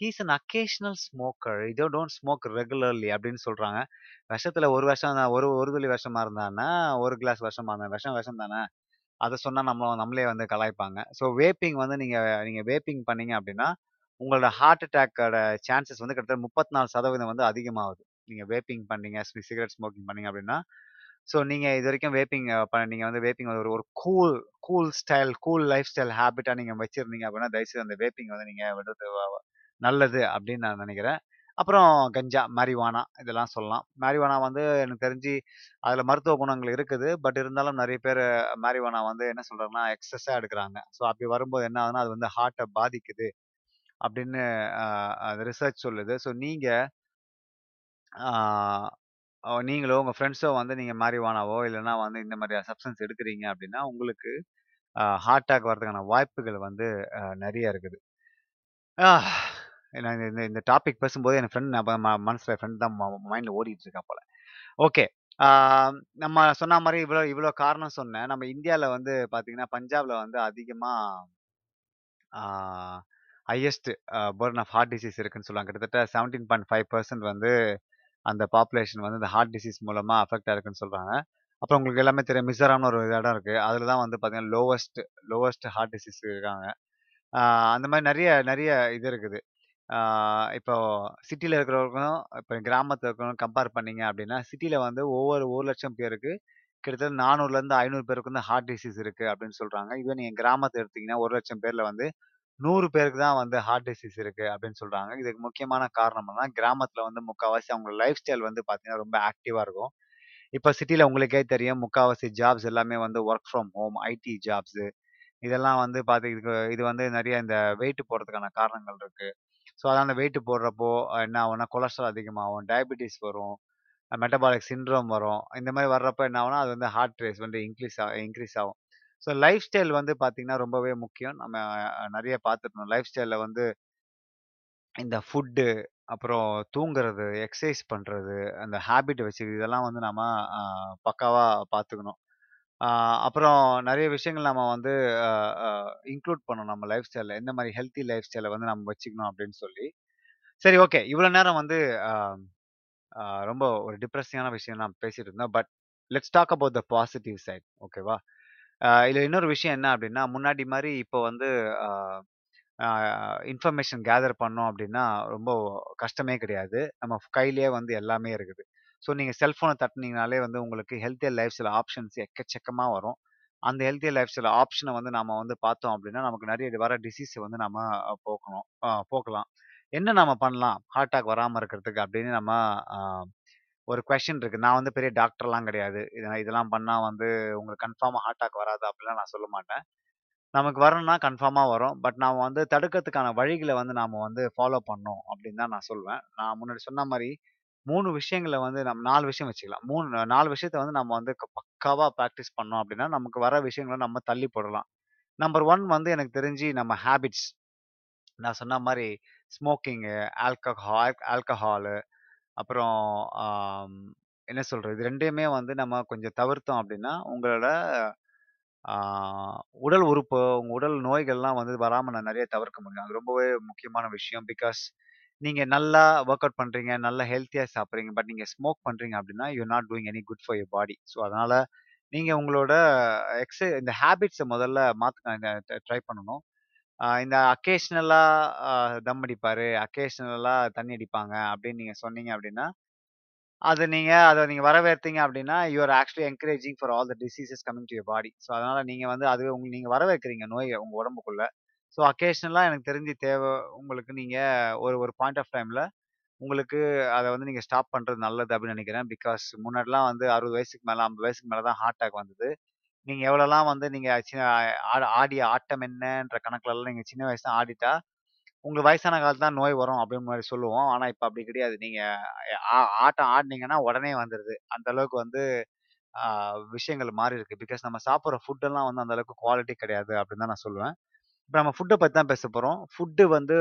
"he is an occasional smoker. He do don't smoke regularly" அப்படின்னு சொல்றாங்க. விஷத்தில் ஒரு வருஷம் தான் ஒரு ஒரு துளி விஷமா இருந்தான்னா ஒரு கிளாஸ் விஷமா இருந்தா விஷம் விஷம் தானே. அத சொன்னா நம்ம நம்மளே வந்து கலாய்ப்பாங்க. ஸோ வேப்பிங் வந்து நீங்க நீங்க வேப்பிங் பண்ணீங்க அப்படின்னா, உங்களோட ஹார்ட் அட்டாக்கோட சான்சஸ் வந்து கிட்டத்தட்ட 34% வந்து அதிகமாகுது. நீங்கள் வேப்பிங் பண்ணீங்க, சிகரெட் ஸ்மோக்கிங் பண்ணீங்க அப்படின்னா, ஸோ நீங்கள் இது வரைக்கும் வேப்பிங் ப நீங்கள் வந்து வேப்பிங் ஒரு ஒரு cool cool style, cool lifestyle ஹேபிட்டாக நீங்கள் வச்சுருந்தீங்க அப்படின்னா, தயவுசெய்து அந்த வேப்பிங் வந்து நீங்கள் விடுறது நல்லது அப்படின்னு நான் நினைக்கிறேன். அப்புறம் கஞ்சா, மரிவானா இதெல்லாம் சொல்லலாம். மரிவானா வந்து எனக்கு தெரிஞ்சு அதில் மருத்துவ குணங்கள் இருக்குது. பட் இருந்தாலும் நிறைய பேர் மரிவானா வந்து என்ன சொல்கிறாங்கன்னா எக்ஸஸாக எடுக்கிறாங்க ஸோ அப்படி வரும்போது என்ன ஆகுதுன்னா, அது வந்து ஹார்ட்டை பாதிக்குது அப்படின்னு அது ரிசர்ச் சொல்லுது. ஸோ நீங்கள் நீங்களோ, உங்கள் ஃப்ரெண்ட்ஸோ வந்து நீங்கள் மரிவானாவோ இல்லைன்னா வந்து இந்த மாதிரி சப்ஸ்டன்ஸ் எடுக்கிறீங்க அப்படின்னா, உங்களுக்கு ஹார்ட் அட்டாக் வர்றதுக்கான வாய்ப்புகள் வந்து நிறைய இருக்குது. நான் இந்த இந்த டாபிக் பேசும்போது என் ஃப்ரெண்ட் ஞாபகம் ம ஃப்ரெண்ட் தான் ம ஓடிட்டு இருக்கா போல. ஓகே. நம்ம சொன்ன மாதிரி இவ்வளோ இவ்வளோ காரணம் சொன்னேன். நம்ம இந்தியாவில் வந்து பார்த்தீங்கன்னா, பஞ்சாப்ல வந்து அதிகமாக highest a burden of heart disease இருக்குன்னு சொல்லுவாங்க. கிட்டத்தட்ட 17.5% வந்து அந்த பாப்புலேஷன் வந்து இந்த ஹார்ட் டிசீஸ் மூலமாக அஃபெக்ட் ஆயிருக்குன்னு சொல்கிறாங்க அப்புறம் உங்களுக்கு எல்லாமே தெரியும். மிசோராம்னு ஒரு இடம் இருக்குது அதில் தான் வந்து பார்த்தீங்கன்னா, லோவஸ்ட் லோவஸ்ட் ஹார்ட் டிசீஸ் இருக்காங்க. அந்த மாதிரி நிறைய நிறைய இது இருக்குது. இப்போ சிட்டியில் இருக்கிறவங்களுக்கும், இப்போ கிராமத்தில் இருக்கிறவங்க கம்பேர் பண்ணீங்க அப்படின்னா, சிட்டியில் வந்து ஒவ்வொரு ஒரு லட்சம் பேருக்கு கிட்டத்தட்ட 400லருந்து 500 பேருக்கு வந்து ஹார்ட் டிசீஸ் இருக்குது அப்படின்னு சொல்கிறாங்க இதுவே நீங்கள் கிராமத்தை எடுத்தீங்கன்னா, 1,00,000 பேர்ல வந்து நூறு பேருக்கு தான் வந்து ஹார்ட் டிசீஸ் இருக்கு அப்படின்னு சொல்றாங்க. இதுக்கு முக்கியமான காரணம் என்னன்னா, கிராமத்துல வந்து முக்காவாசி அவங்க லைஃப் ஸ்டைல் வந்து பார்த்தீங்கன்னா, ரொம்ப ஆக்டிவா இருக்கும். இப்ப சிட்டில உங்களுக்கே தெரியும். முக்காவாசி ஜாப்ஸ் எல்லாமே வந்து work from home, IT jobs இதெல்லாம் வந்து பாத்து இதுக்கு இது வந்து நிறைய இந்த வெயிட் போடுறதுக்கான காரணங்கள் இருக்கு. ஸோ அதான் அந்த வெயிட் போடுறப்போ என்ன ஆகும்னா, கொலஸ்ட்ரால் அதிகமாகும், டயபிட்டிஸ் வரும், மெட்டபாலிக் சிண்ட்ரோம் வரும். இந்த மாதிரி வர்றப்ப என்ன ஆகும்னா, அது வந்து ஹார்ட் ரேஸ் வந்து இன்க்ரீஸ் ஆ இன்க்ரீஸ் ஆகும். ஸோ லைஃப் ஸ்டைல் வந்து பார்த்தீங்கன்னா ரொம்பவே முக்கியம். நம்ம நிறைய பாத்துருக்கணும். லைஃப் ஸ்டைலில் வந்து இந்த ஃபுட்டு, அப்புறம் தூங்குறது, எக்ஸசைஸ் பண்ணுறது அந்த ஹேபிட் வச்சுக்கிறது இதெல்லாம் வந்து நம்ம பக்காவாக பார்த்துக்கணும் அப்புறம் நிறைய விஷயங்கள் நம்ம வந்து இன்க்ளூட் பண்ணணும் நம்ம லைஃப் ஸ்டைலில் எந்த மாதிரி ஹெல்த்தி லைஃப் ஸ்டைலை வந்து நம்ம வச்சுக்கணும் அப்படின்னு சொல்லி. சரி ஓகே. இவ்வளோ நேரம் வந்து ரொம்ப ஒரு டிப்ரெஸிங்கான விஷயம் நான் பேசிகிட்டு இருந்தோம். But let's talk about the positive side. ஓகேவா? இதில் இன்னொரு விஷயம் என்ன அப்படின்னா, முன்னாடி மாரி இப்போ வந்து அ இன்ஃபர்மேஷன் கேதர் பண்ணோம் அப்படின்னா ரொம்ப கஷ்டமே கிடையாது. நம்ம கையிலேயே வந்து எல்லாமே இருக்குது. ஸோ நீங்கள் செல்ஃபோனை தட்டினீங்கனாலே வந்து உங்களுக்கு ஹெல்த்தியர் லைஃப் ஸ்டைல் ஆப்ஷன்ஸ் எக்கச்சக்கமாக வரும். அந்த ஹெல்த்தியர் லைஃப் ஸ்டைல் ஆப்ஷனை வந்து நம்ம வந்து பார்த்தோம் அப்படின்னா நமக்கு நிறைய வர டிசீஸ் வந்து நம்ம அஹ், போக்கணும் போக்கலாம். என்ன நம்ம பண்ணலாம்? ஹார்ட் அட்டாக் வராமல் இருக்கிறதுக்கு அப்படின்னு நம்ம ஒரு கொஷின் இருக்கு நான் வந்து பெரிய டாக்டர்லாம் கிடையாது இதெல்லாம் இதெல்லாம் பண்ணால் வந்து உங்களுக்கு கன்ஃபார்மாக ஹார்ட் அட்டாக் வராது அப்படிலாம் நான் சொல்ல மாட்டேன் நமக்கு வரணும்னா கன்ஃபார்மாக வரும். பட் நாம வந்து தடுக்கிறதுக்கான வழிகளை வந்து நாம் வந்து ஃபாலோ பண்ணோம் அப்படின்னு தான் நான் சொல்வேன். நான் முன்னாடி சொன்ன மாதிரி மூணு விஷயங்கள வந்து நம்ம நாலு விஷயம் வச்சுக்கலாம். 3 4 விஷயத்த வந்து நம்ம வந்து பக்காவாக ப்ராக்டிஸ் பண்ணோம் அப்படின்னா, நமக்கு வர விஷயங்களை நம்ம தள்ளி போடலாம். நம்பர் ஒன் வந்து எனக்கு தெரிஞ்சு நம்ம ஹேபிட்ஸ். நான் சொன்ன மாதிரி ஸ்மோக்கிங்கு, ஆல்கஹால் ஆல்கஹாலு அப்புறம் ஆம் என்ன சொல்றது? இது 2யுமே வந்து நம்ம கொஞ்சம் தவிர்த்தோம் அப்படின்னா, உங்களோட ஆ உடல் உறுப்பு, உங்க உடல் நோய்கள்லாம் வந்து வராம நான் நெறைய தவிர்க்க முடியும். அது ரொம்பவே முக்கியமான விஷயம். பிகாஸ் நீங்க நல்லா வொர்க் அவுட் பண்றீங்க, நல்லா ஹெல்த்தியா சாப்பிடுறீங்க. பட் நீங்க ஸ்மோக் பண்றீங்க அப்படின்னா, you are not doing any good for your body. So அதனால நீங்க உங்களோட எக்ஸ இந்த ஹேபிட்ஸ முதல்ல மாற்று ட்ரை பண்ணணும். இந்த அக்கேஷ்னலாக தம் அடிப்பாரு, அக்கேஷ்னலாக தண்ணி அடிப்பாங்க அப்படின்னு நீங்க சொன்னீங்க அப்படின்னா, அது நீங்க அத நீங்க வரவேத்தீங்க அப்படின்னா, you are actually encouraging for all the diseases coming to your body. So அதனால நீங்க வந்து அதுவே உங்க நீங்க வரவேற்கிறீங்க நோய உங்க உடம்புக்குள்ள. ஸோ அக்கேஷனலா எனக்கு தெரிஞ்சு தேவை உங்களுக்கு நீங்க ஒரு ஒரு பாயிண்ட் ஆஃப் டைம்ல உங்களுக்கு அத வந்து நீங்க ஸ்டாப் பண்றது நல்லது அப்படின்னு நினைக்கிறேன் பிகாஸ் முன்னாடிலாம் வந்து 60 வயசுக்கு மேல, 50 வயசுக்கு மேல தான் ஹார்ட் அட்டாக் வந்தது. நீங்க எவ்வளோலாம் வந்து நீங்க சின்ன ஆ ஆடிய ஆட்டம் என்னன்ற கணக்குலலாம் நீங்க சின்ன வயசுல ஆடிட்டா, உங்களுக்கு வயசான காலத்துல தான் நோய் வரும் அப்படின்னு மாரி சொல்லுவோம். ஆனா இப்ப அப்படி கிடையாது. நீங்க ஆ ஆட்டம் ஆடுனீங்கன்னா உடனே வந்துருது. அந்த அளவுக்கு வந்து ஆ விஷயங்கள் மாறியிருக்கு. பிகாஸ் நம்ம சாப்பிடுற ஃபுட் எல்லாம் வந்து அந்த அளவுக்கு குவாலிட்டி கிடையாது அப்படின்னு தான் நான் சொல்லுவேன். இப்ப நம்ம ஃபுட்ட பத்தி தான் பேச போகிறோம் ஃபுட்டு வந்து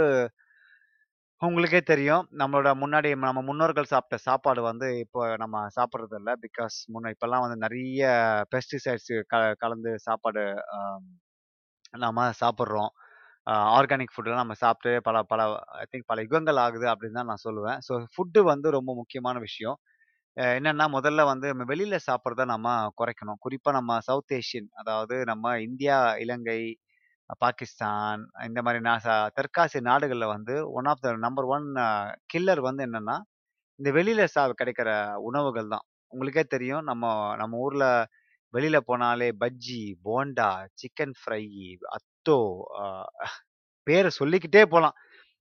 உங்களுக்கே தெரியும். நம்மளோட முன்னாடி நம்ம முன்னோர்கள் சாப்பிட்ட சாப்பாடு வந்து இப்போ நம்ம சாப்பிட்றது இல்லை பிகாஸ் முன்ன இப்போல்லாம் வந்து நிறைய பெஸ்டிசைட்ஸ் க கலந்து சாப்பாடு அ நாம சாப்பிடுறோம். ஆர்கானிக் ஃபுட்லாம் நம்ம சாப்பிட்டு பல பல ஐ திங்க் பல யுகங்கள் ஆகுது அப்படின்னு தான் நான் சொல்லுவேன். ஸோ ஃபுட்டு வந்து ரொம்ப முக்கியமான விஷயம். என்னென்னா என்னன்னா முதல்ல வந்து நம்ம வெளியில சாப்பிட்றத நம்ம குறைக்கணும். குறிப்பா நம்ம சவுத் ஏஷியன் அதாவது நம்ம இந்தியா, இலங்கை, பாகிஸ்தான் இந்த மாதிரி நாசா தெற்காசிய நாடுகளில் வந்து one of the number one killer வந்து என்னன்னா, இந்த வெளியில சா கிடைக்கிற உணவுகள் தான். உங்களுக்கே தெரியும் நம்ம நம்ம ஊர்ல வெளியில போனாலே பஜ்ஜி, போண்டா, சிக்கன் ஃப்ரை, அத்தோ பேரை சொல்லிக்கிட்டே போகலாம்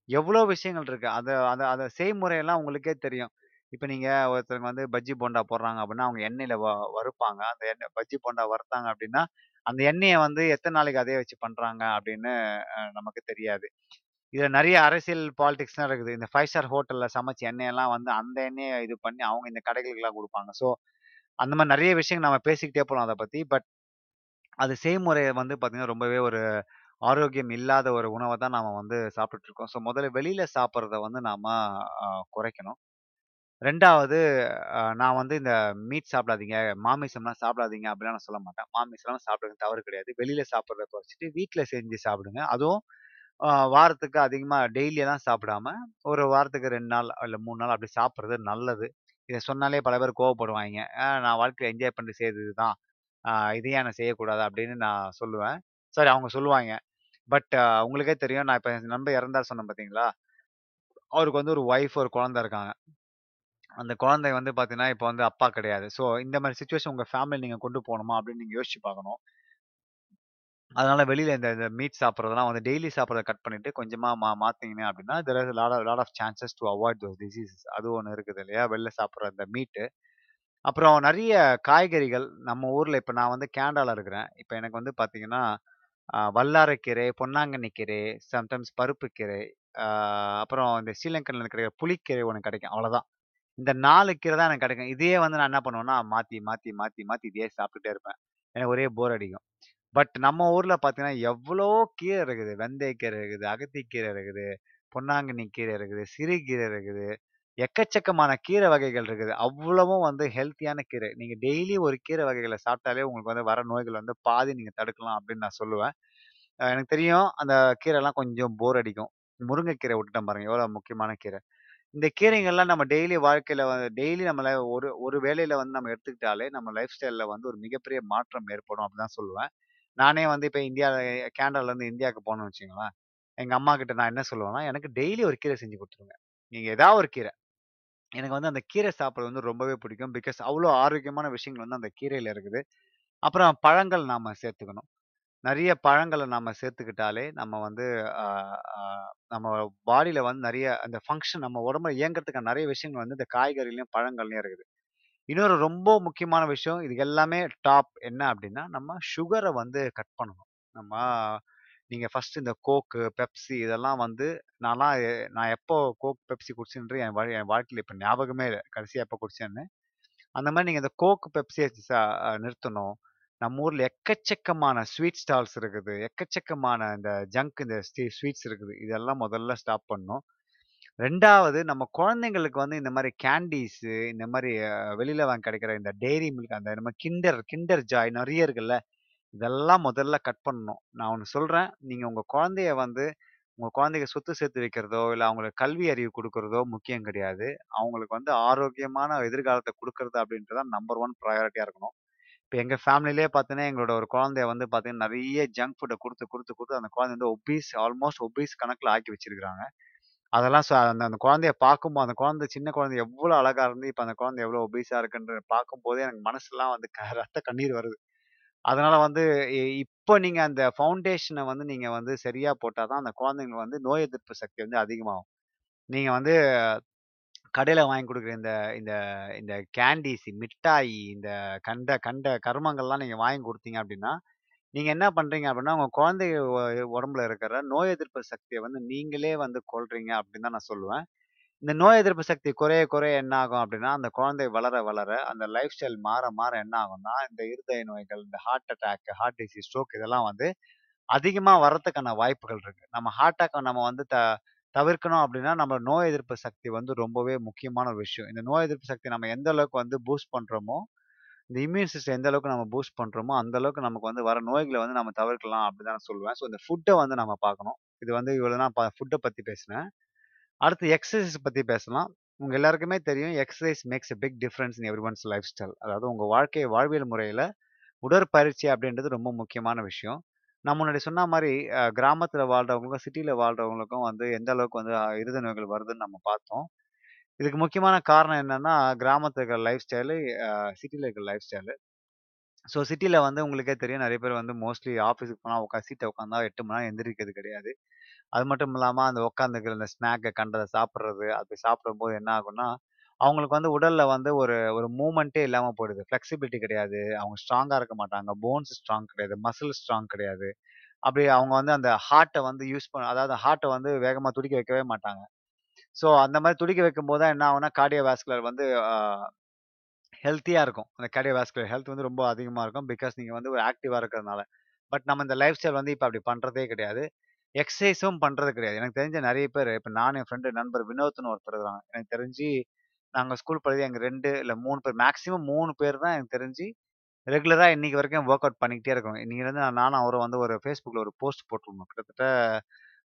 எவ்வளோ விஷயங்கள் இருக்கு. அதை அதை அதை செய்முறையெல்லாம் உங்களுக்கே தெரியும். இப்போ நீங்கள் ஒருத்தவங்க வந்து பஜ்ஜி, போண்டா போடுறாங்க அப்படின்னா, அவங்க எண்ணெயில் வ வறுப்பாங்க. அந்த எண்ணெய் பஜ்ஜி, போண்டா வறுத்தாங்க அப்படின்னா, அந்த எண்ணெயை வந்து எத்தனை நாளைக்கு அதே வச்சு பண்றாங்க அப்படின்னு நமக்கு தெரியாது. இதுல நிறைய அரசியல் பாலிடிக்ஸ்லாம் இருக்குது. இந்த ஃபைவ் ஸ்டார் ஹோட்டல்ல சமைச்ச எண்ணெயெல்லாம் வந்து அந்த எண்ணெயை இது பண்ணி அவங்க இந்த கடைகளுக்கெல்லாம் கொடுப்பாங்க ஸோ அந்த மாதிரி நிறைய விஷயங்கள் நம்ம பேசிக்கிட்டே போகலாம் அதை பத்தி. பட் அது செய்முறை வந்து பார்த்தீங்கன்னா, ரொம்பவே ஒரு ஆரோக்கியம் இல்லாத ஒரு உணவை தான் நாம் வந்து சாப்பிட்டுட்டு இருக்கோம். ஸோ முதல்ல வெளியில சாப்பிட்றத வந்து நாம குறைக்கணும். 2வது அ நான் வந்து இந்த மீட் சாப்பிடாதீங்க, மாமிசம்லாம் சாப்பிடாதீங்க அப்படிலாம் நான் சொல்ல மாட்டேன். மாமிசம்லாம் சாப்பிடுறது தவறு கிடையாது. வெளியில சாப்பிடுறத குறைச்சிட்டு வீட்ல செஞ்சு சாப்பிடுங்க. அதுவும் அ வாரத்துக்கு அதிகமா டெய்லியெல்லாம் சாப்பிடாம, ஒரு வாரத்துக்கு 2 நாள் இல்ல 3 நாள் அப்படி சாப்பிடுறது நல்லது. இத சொன்னாலே பல பேர் கோவப்படுவாய்ங்க. "அ நான் வாழ்க்கையில என்ஜாய் பண்ணி செய்றது இதுதான். அ ஏன் நான் செய்யக்கூடாது?" அப்படின்னு நான் சொல்லுவேன். சாரி அவங்க சொல்லுவாய்ங்க. பட் உங்களுக்கே தெரியும். நான் இப்ப என் நண்பர் இறந்தார் சொன்னேன் பார்த்தீங்களா? அவருக்கு வந்து ஒரு ஒய்ஃப், ஒரு குழந்தை இருக்காங்க. அந்த குழந்தை வந்து பார்த்தீங்கன்னா, இப்போ வந்து அப்பா கிடையாது. ஸோ இந்த மாதிரி சுச்சுவேஷன் உங்கள் ஃபேமிலி நீங்கள் கொண்டு போகணுமா அப்படின்னு நீங்கள் யோசிச்சு பார்க்கணும். அதனால வெளியில இந்த இந்த மீட் சாப்பிட்றதெல்லாம் வந்து டெய்லி சாப்பிட்றத கட் பண்ணிட்டு கொஞ்சமா மா மாற்றிங்க அப்படின்னா, there is lot of lot of chances to avoid those diseases. அது ஒன்று இருக்குது இல்லையா? வெளில சாப்பிட்ற அந்த மீட்டு. அப்புறம் நிறைய காய்கறிகள் நம்ம ஊர்ல இப்போ நான் வந்து கேண்டால இருக்கிறேன். இப்போ எனக்கு வந்து பார்த்தீங்கன்னா, வல்லாரக்கீரை பொன்னாங்கண்ணி கீரை, சம்டைம்ஸ் பருப்பு கீரை, அப்புறம் இந்த ஸ்ரீலங்கன்ல கிடைக்கிற புளிக்கீரை ஒன்று கிடைக்கும். அவ்வளோதான். இந்த நாலு கீரை தான் எனக்கு கிடைக்கும். இதையே வந்து நான் என்ன பண்ணுவேன்னா, மாத்தி, மாத்தி, மாத்தி, மாத்தி இதையே சாப்பிட்டுட்டே இருப்பேன். எனக்கு ஒரே போர் அடிக்கும். பட் நம்ம ஊர்ல பார்த்தீங்கன்னா, எவ்வளோ கீரை இருக்குது. வெந்தயக்கீரை இருக்குது, அகத்திக்கீரை இருக்குது, பொன்னாங்கண்ணி கீரை இருக்குது, சிறுகீரை இருக்குது. எக்கச்சக்கமான கீரை வகைகள் இருக்குது. அவ்வளவும் வந்து ஹெல்த்தியான கீரை. நீங்க டெய்லி ஒரு கீரை வகைகளை சாப்பிட்டாலே உங்களுக்கு வந்து வர நோய்கள் வந்து பாதி நீங்க தடுக்கலாம் அப்படின்னு நான் சொல்லுவேன். எனக்கு தெரியும் அந்த கீரைலாம் கொஞ்சம் போர் அடிக்கும். முருங்கைக்கீரை விட்டுட்டேன் பாருங்க. எவ்வளோ முக்கியமான கீரை. இந்த கீரைங்கள்லாம் நம்ம டெய்லி வாழ்க்கையில வந்து டெய்லி நம்மள ஒரு ஒரு வேளையில வந்து நம்ம எடுத்துக்கிட்டாலே, நம்ம லைஃப் ஸ்டைல்ல வந்து ஒரு மிகப்பெரிய மாற்றம் ஏற்படும் அப்படிதான் சொல்லுவேன். நானே வந்து இப்ப இந்தியால கேனடாலருந்து இந்தியாவுக்கு போனேன்னு வச்சுக்கங்களேன். எங்க அம்மாகிட்ட நான் என்ன சொல்லுவேன்னா, எனக்கு டெய்லி ஒரு கீரை செஞ்சு குடுத்துருங்க. நீங்க ஏதாவது ஒரு கீரை. எனக்கு வந்து அந்த கீரை சாப்பிடுறது வந்து ரொம்பவே பிடிக்கும். பிகாஸ் அவ்வளோ ஆரோக்கியமான விஷயங்கள் வந்து அந்த கீரையில இருக்குது. அப்புறம் பழங்கள் நாம சேர்த்துக்கணும். நிறைய பழங்கள நம்ம சேர்த்துக்கிட்டாலே, நம்ம வந்து அ அ நம்ம பாடியில வந்து நிறைய அந்த ஃபங்ஷன் நம்ம உடம்புல இயங்குறதுக்கான நிறைய விஷயங்கள் வந்து இந்த காய்கறிலயும், பழங்கள்லயும் இருக்குது. இன்னொரு ரொம்ப முக்கியமான விஷயம், இது எல்லாமே டாப் என்ன அப்டின்னா, நம்ம சுகர வந்து கட் பண்ணணும். நம்ம நீங்க ஃபஸ்ட்டு இந்த கோக்கு, பெப்சி இதெல்லாம் வந்து நான்லாம் எ நான் எப்போ கோக், பெப்சி குடிச்சேன்றது என் வாழ் என் வாழ்க்கையில இப்ப ஞாபகமே இல்ல. கடைசியா எப்ப குடிச்சேன்னு. அந்த மாரி நீங்க இந்த கோக், பெப்சிய ச நிறுத்தணும். நம்ம ஊரில் எக்கச்சக்கமான ஸ்வீட் ஸ்டால்ஸ் இருக்குது. எக்கச்சக்கமான இந்த ஜங்க் இந்த ஸ்வீட்ஸ் இருக்குது. இதெல்லாம் முதல்ல ஸ்டாப் பண்ணணும். ரெண்டாவது நம்ம குழந்தைங்களுக்கு வந்து இந்த மாதிரி கேண்டீஸு, இந்த மாதிரி வெளியில் வாங்க வாங்கி கிடைக்கிற இந்த டெய்ரி மில்க் அந்த நம்ம கிண்டர் கிண்டர் ஜாய் நிறைய இருக்குல்ல. இதெல்லாம் முதல்ல கட் பண்ணணும். நான் ஒன்று சொல்கிறேன் நீங்கள் உங்கள் குழந்தைய வந்து உங்கள் குழந்தைங்க சொத்து சேர்த்து வைக்கிறதோ, இல்லை அவங்களுக்கு கல்வி அறிவு கொடுக்கறதோ முக்கியம் கிடையாது. அவங்களுக்கு வந்து ஆரோக்கியமான எதிர்காலத்தை கொடுக்கறது அப்படின்றதான் நம்பர் ஒன் ப்ரையாரிட்டியாக இருக்கணும். இப்போ எங்கள் ஃபேமிலியிலே பார்த்தீங்கன்னா, எங்களோட ஒரு குழந்தைய வந்து பார்த்தீங்கன்னா, நிறைய ஜங்க் ஃபுட்டை கொடுத்து கொடுத்து கொடுத்து அந்த குழந்தை வந்து ஒபீஸ் ஆல்மோஸ்ட் ஒபீஸ் கணக்கில் ஆக்கி வச்சிருக்கிறாங்க அதெல்லாம் ச அந்த அந்த குழந்தைய பார்க்கும்போது அந்த குழந்தை சின்ன குழந்தை எவ்வளோ அழகா இருந்து, இப்போ அந்த குழந்தை எவ்வளோ ஒபீஸா இருக்குன்றது பார்க்கும்போதே எனக்கு மனசுலாம் வந்து க ரத்த கண்ணீர் வருது. அதனால வந்து இ இப்போ நீங்க அந்த ஃபவுண்டேஷனை வந்து நீங்க வந்து சரியா போட்டால் தான் அந்த குழந்தைங்களுக்கு வந்து நோய் எதிர்ப்பு சக்தி வந்து அதிகமாகும். நீங்க வந்து கடையில வாங்கி கொடுக்குற இந்த இந்த இந்த கேண்டீஸ், மிட்டாய், இந்த கண்ட கண்ட கருமங்கள்லாம் நீங்க வாங்கி கொடுத்தீங்க அப்படின்னா நீங்க என்ன பண்றீங்க அப்படின்னா உங்க குழந்தை ஒ உடம்புல இருக்கிற நோய் எதிர்ப்பு சக்தியை வந்து நீங்களே வந்து கொல்றீங்க அப்படின்னு தான் நான் சொல்லுவேன். இந்த நோய் எதிர்ப்பு சக்தி குறைய குறைய என்ன ஆகும் அப்படின்னா அந்த குழந்தை வளர வளர அந்த லைஃப் ஸ்டைல் மாற மாற என்ன ஆகும்னா, இந்த இருதய நோய்கள், இந்த heart attack, heart disease, stroke இதெல்லாம் வந்து அதிகமா வர்றதுக்கான வாய்ப்புகள் இருக்கு. நம்ம ஹார்ட் அட்டாக் நம்ம வந்து த தவிர்க்கணும் அப்படின்னா நம்ம நோய் எதிர்ப்பு சக்தி வந்து ரொம்பவே முக்கியமான ஒரு விஷயம். இந்த நோய் எதிர்ப்பு சக்தி நம்ம எந்த அளவுக்கு வந்து பூஸ்ட் பண்றோமோ, இந்த இம்யூன் சிஸ்டம் எந்த அளவுக்கு நம்ம பூஸ்ட் பண்றோமோ, அந்த அளவுக்கு நமக்கு வந்து வர நோய்களை வந்து நம்ம தவிர்க்கலாம் அப்படின்னு தான் நான் சொல்லுவேன். ஸோ இந்த ஃபுட்டை வந்து நம்ம பார்க்கணும். இது வந்து இவ்வளோ நான் ஃபுட்டை பற்றி பேசினேன். அடுத்து எக்ஸசைஸ் பற்றி பேசலாம். உங்க எல்லாருக்குமே தெரியும் exercise makes a big difference in everyone's lifestyle. அதாவது உங்க வாழ்க்கை வாழ்வியல் முறையில உடற்பயிற்சி அப்படின்றது ரொம்ப முக்கியமான விஷயம். நான் முன்னாடி சொன்ன மாரி அ கிராமத்துல வாழ்றவங்களுக்கும், சிட்டில வாழ்றவங்களுக்கும் வந்து எந்த அளவுக்கு வந்து அ நோய்கள் வருதுன்னு நம்ம பார்த்தோம். இதுக்கு முக்கியமான காரணம் என்னன்னா, கிராமத்துல இருக்கிற லைஃப் ஸ்டைலு, அ சிட்டில இருக்கிற லைஃப் ஸ்டைலு. ஸோ சிட்டில வந்து உங்களுக்கே தெரியும் நிறைய பேர் வந்து மோஸ்ட்லி ஆஃபீஸுக்கு போனா உட்காந்து சீட்ல உட்காந்தா 8 மணி நேரம் எந்திரிக்கிறது கிடையாது. அது மட்டும் இல்லாம அந்த உட்காந்துக்கிற அந்த ஸ்நாக்க கண்டத சாப்பிடுறது, அப்படி சாப்பிடும்போது என்ன ஆகும்னா, அவங்களுக்கு வந்து உடல்ல வந்து ஒரு ஒரு மூவ்மெண்ட்டே இல்லாம போயிடுது. ஃப்ளெக்சிபிலிட்டி கிடையாது. அவங்க ஸ்ட்ராங்கா இருக்க மாட்டாங்க. போன்ஸ் ஸ்ட்ராங் கிடையாது. மசில் ஸ்ட்ராங் கிடையாது. அப்படி அவங்க வந்து அந்த ஹார்ட்ட வந்து யூஸ் பண்ண அதாவது ஹார்ட்ட வந்து வேகமா துடிக்க வைக்கவே மாட்டாங்க. ஸோ அந்த மாரி துடிக்க வைக்கும்போது தான் என்ன ஆகும்னா, கார்டியோவாஸ்குலர் வந்து அ ஹெல்த்தியா இருக்கும். அந்த கார்டியோவாஸ்குலர் ஹெல்த் வந்து ரொம்ப அதிகமா இருக்கும். பிகாஸ் நீங்க வந்து ஒரு ஆக்டிவா இருக்கிறதுனால. பட் நம்ம இந்த லைஃப் ஸ்டைல் வந்து இப்ப அப்படி பண்றதே கிடையாது. எக்ஸசைஸும் பண்றது கிடையாது. எனக்கு தெரிஞ்ச நெறைய பேரு, இப்ப நானும் என் ஃப்ரெண்டு நண்பர் வினோத்ன்னு ஒருத்தர் இருக்காங்க. எனக்கு தெரிஞ்சு நாங்கள் ஸ்கூல் படிக்க எங்க 2 இல்ல 3 பேர் மேக்ஸிமம் 3 பேர் தான் எனக்கு தெரிஞ்சு ரெகுலரா இன்னைக்கு வரைக்கும் வொர்க் அவுட் பண்ணிக்கிட்டே இருக்கோம். இன்னைக்கு வந்து நானும் அவரும் வந்து ஒரு Facebookல ஒரு போஸ்ட் போட்டிருந்தோம். கிட்டத்தட்ட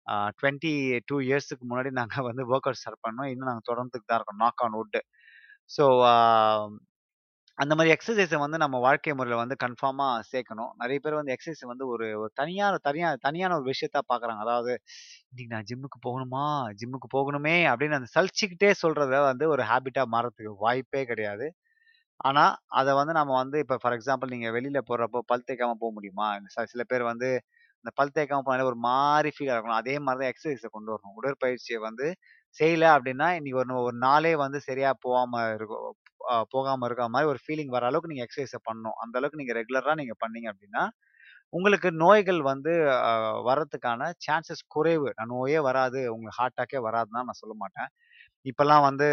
அ 22 இயர்ஸ்க்கு முன்னாடி நாங்க வந்து வொர்க் அவுட் ஸ்டார்ட் பண்ணோம். இன்னும் நாங்க தொடர்ந்துட்டு தான் இருக்கோம். Knock on wood. So uh அந்த மாதிரி எக்ஸசைஸை வந்து நம்ம வாழ்க்கை முறையில் வந்து கன்ஃபார்மாக சேர்க்கணும். நிறைய பேர் வந்து எக்ஸசைஸ் வந்து ஒரு ஒரு தனியான தனியாக தனியான ஒரு விஷயத்தா பார்க்குறாங்க. அதாவது இன்னைக்கு நான் ஜிம்முக்கு போகணுமா? ஜிம்முக்கு போகணுமே! அப்படின்னு அந்த சலிச்சுக்கிட்டே சொல்கிறத வந்து ஒரு ஹேபிட்டாக மாறத்துக்கு வாய்ப்பே கிடையாது. ஆனால் அதை வந்து நம்ம வந்து இப்போ ஃபார் எக்ஸாம்பிள் நீங்கள் வெளியில் போகிறப்போ பல் தேய்க்காம போக முடியுமா? சில பேர் வந்து இந்த பல் தேய்க்காம போனாலே ஒரு மாதிரி ஃபீல் இருக்கணும் அதே மாதிரி தான் எக்ஸசைஸை கொண்டு வரணும். உடற்பயிற்சியை வந்து செய்யல அப்படின்னா, இன்னைக்கு ஒரு ஒரு நாளே வந்து சரியாக போகாமல் இருக்கும். போகாமல் இருக்கிற மாதிரி ஒரு ஃபீலிங் வர அளவுக்கு நீங்கள் எக்ஸசைஸை பண்ணணும். அந்த அளவுக்கு நீங்கள் ரெகுலராக நீங்கள் பண்ணீங்க அப்படின்னா, உங்களுக்கு நோய்கள் வந்து வர்றதுக்கான சான்சஸ் குறைவு. நோயே வராது. உங்களுக்கு ஹார்ட் அட்டாக்கே வராதுன்னு நான் சொல்ல மாட்டேன். இப்போல்லாம் வந்து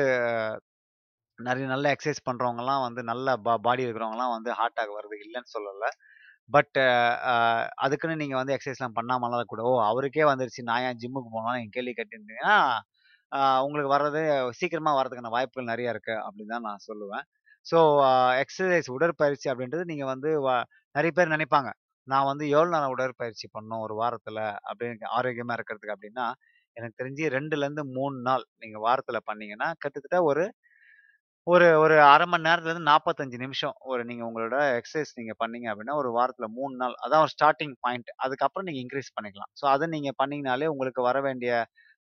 நிறைய நல்ல எக்ஸசைஸ் பண்ணுறவங்கலாம் வந்து நல்ல பா பாடி இருக்கிறவங்கலாம் வந்து ஹார்ட் அட்டாக் வருது இல்லைன்னு சொல்லலை பட் அதுக்குன்னு நீங்கள் வந்து எக்ஸசைஸ்லாம் பண்ணாமலாம் கூட ஓ! அவருக்கே வந்துருச்சு நான் ஏன் ஜிம்முக்கு போனாலும் நீங்கள் கேள்வி கட்டிருந்தீங்கன்னா உங்களுக்கு வர்றது சீக்கிரமாக வர்றதுக்கான வாய்ப்புகள் நிறையா இருக்குது அப்படின்னு தான் நான் சொல்லுவேன். ஸோ எக்ஸசைஸ் உடற்பயிற்சி அப்படின்றது நீங்கள் வந்து வ பேர் நினைப்பாங்க நான் வந்து எவ்வளோ நேரம் உடற்பயிற்சி பண்ணணும் ஒரு வாரத்தில் அப்படின்னு ஆரோக்கியமாக இருக்கிறதுக்கு அப்படின்னா, எனக்கு தெரிஞ்சு 2லருந்து 3 நாள் நீங்கள் வாரத்தில் பண்ணீங்கன்னா, கிட்டத்தட்ட ஒரு ஒரு ஒரு அரை மணி நேரத்துலேருந்து 45 நிமிஷம் ஒரு நீங்கள் உங்களோட எக்ஸசைஸ் நீங்கள் பண்ணீங்க அப்படின்னா, ஒரு வாரத்தில் மூணு நாள் அதான் ஒரு ஸ்டார்டிங் பாயிண்ட். அதுக்கப்புறம் நீங்கள் இன்க்ரீஸ் பண்ணிக்கலாம். ஸோ அதை நீங்கள் பண்ணிங்கனாலே உங்களுக்கு வர வேண்டிய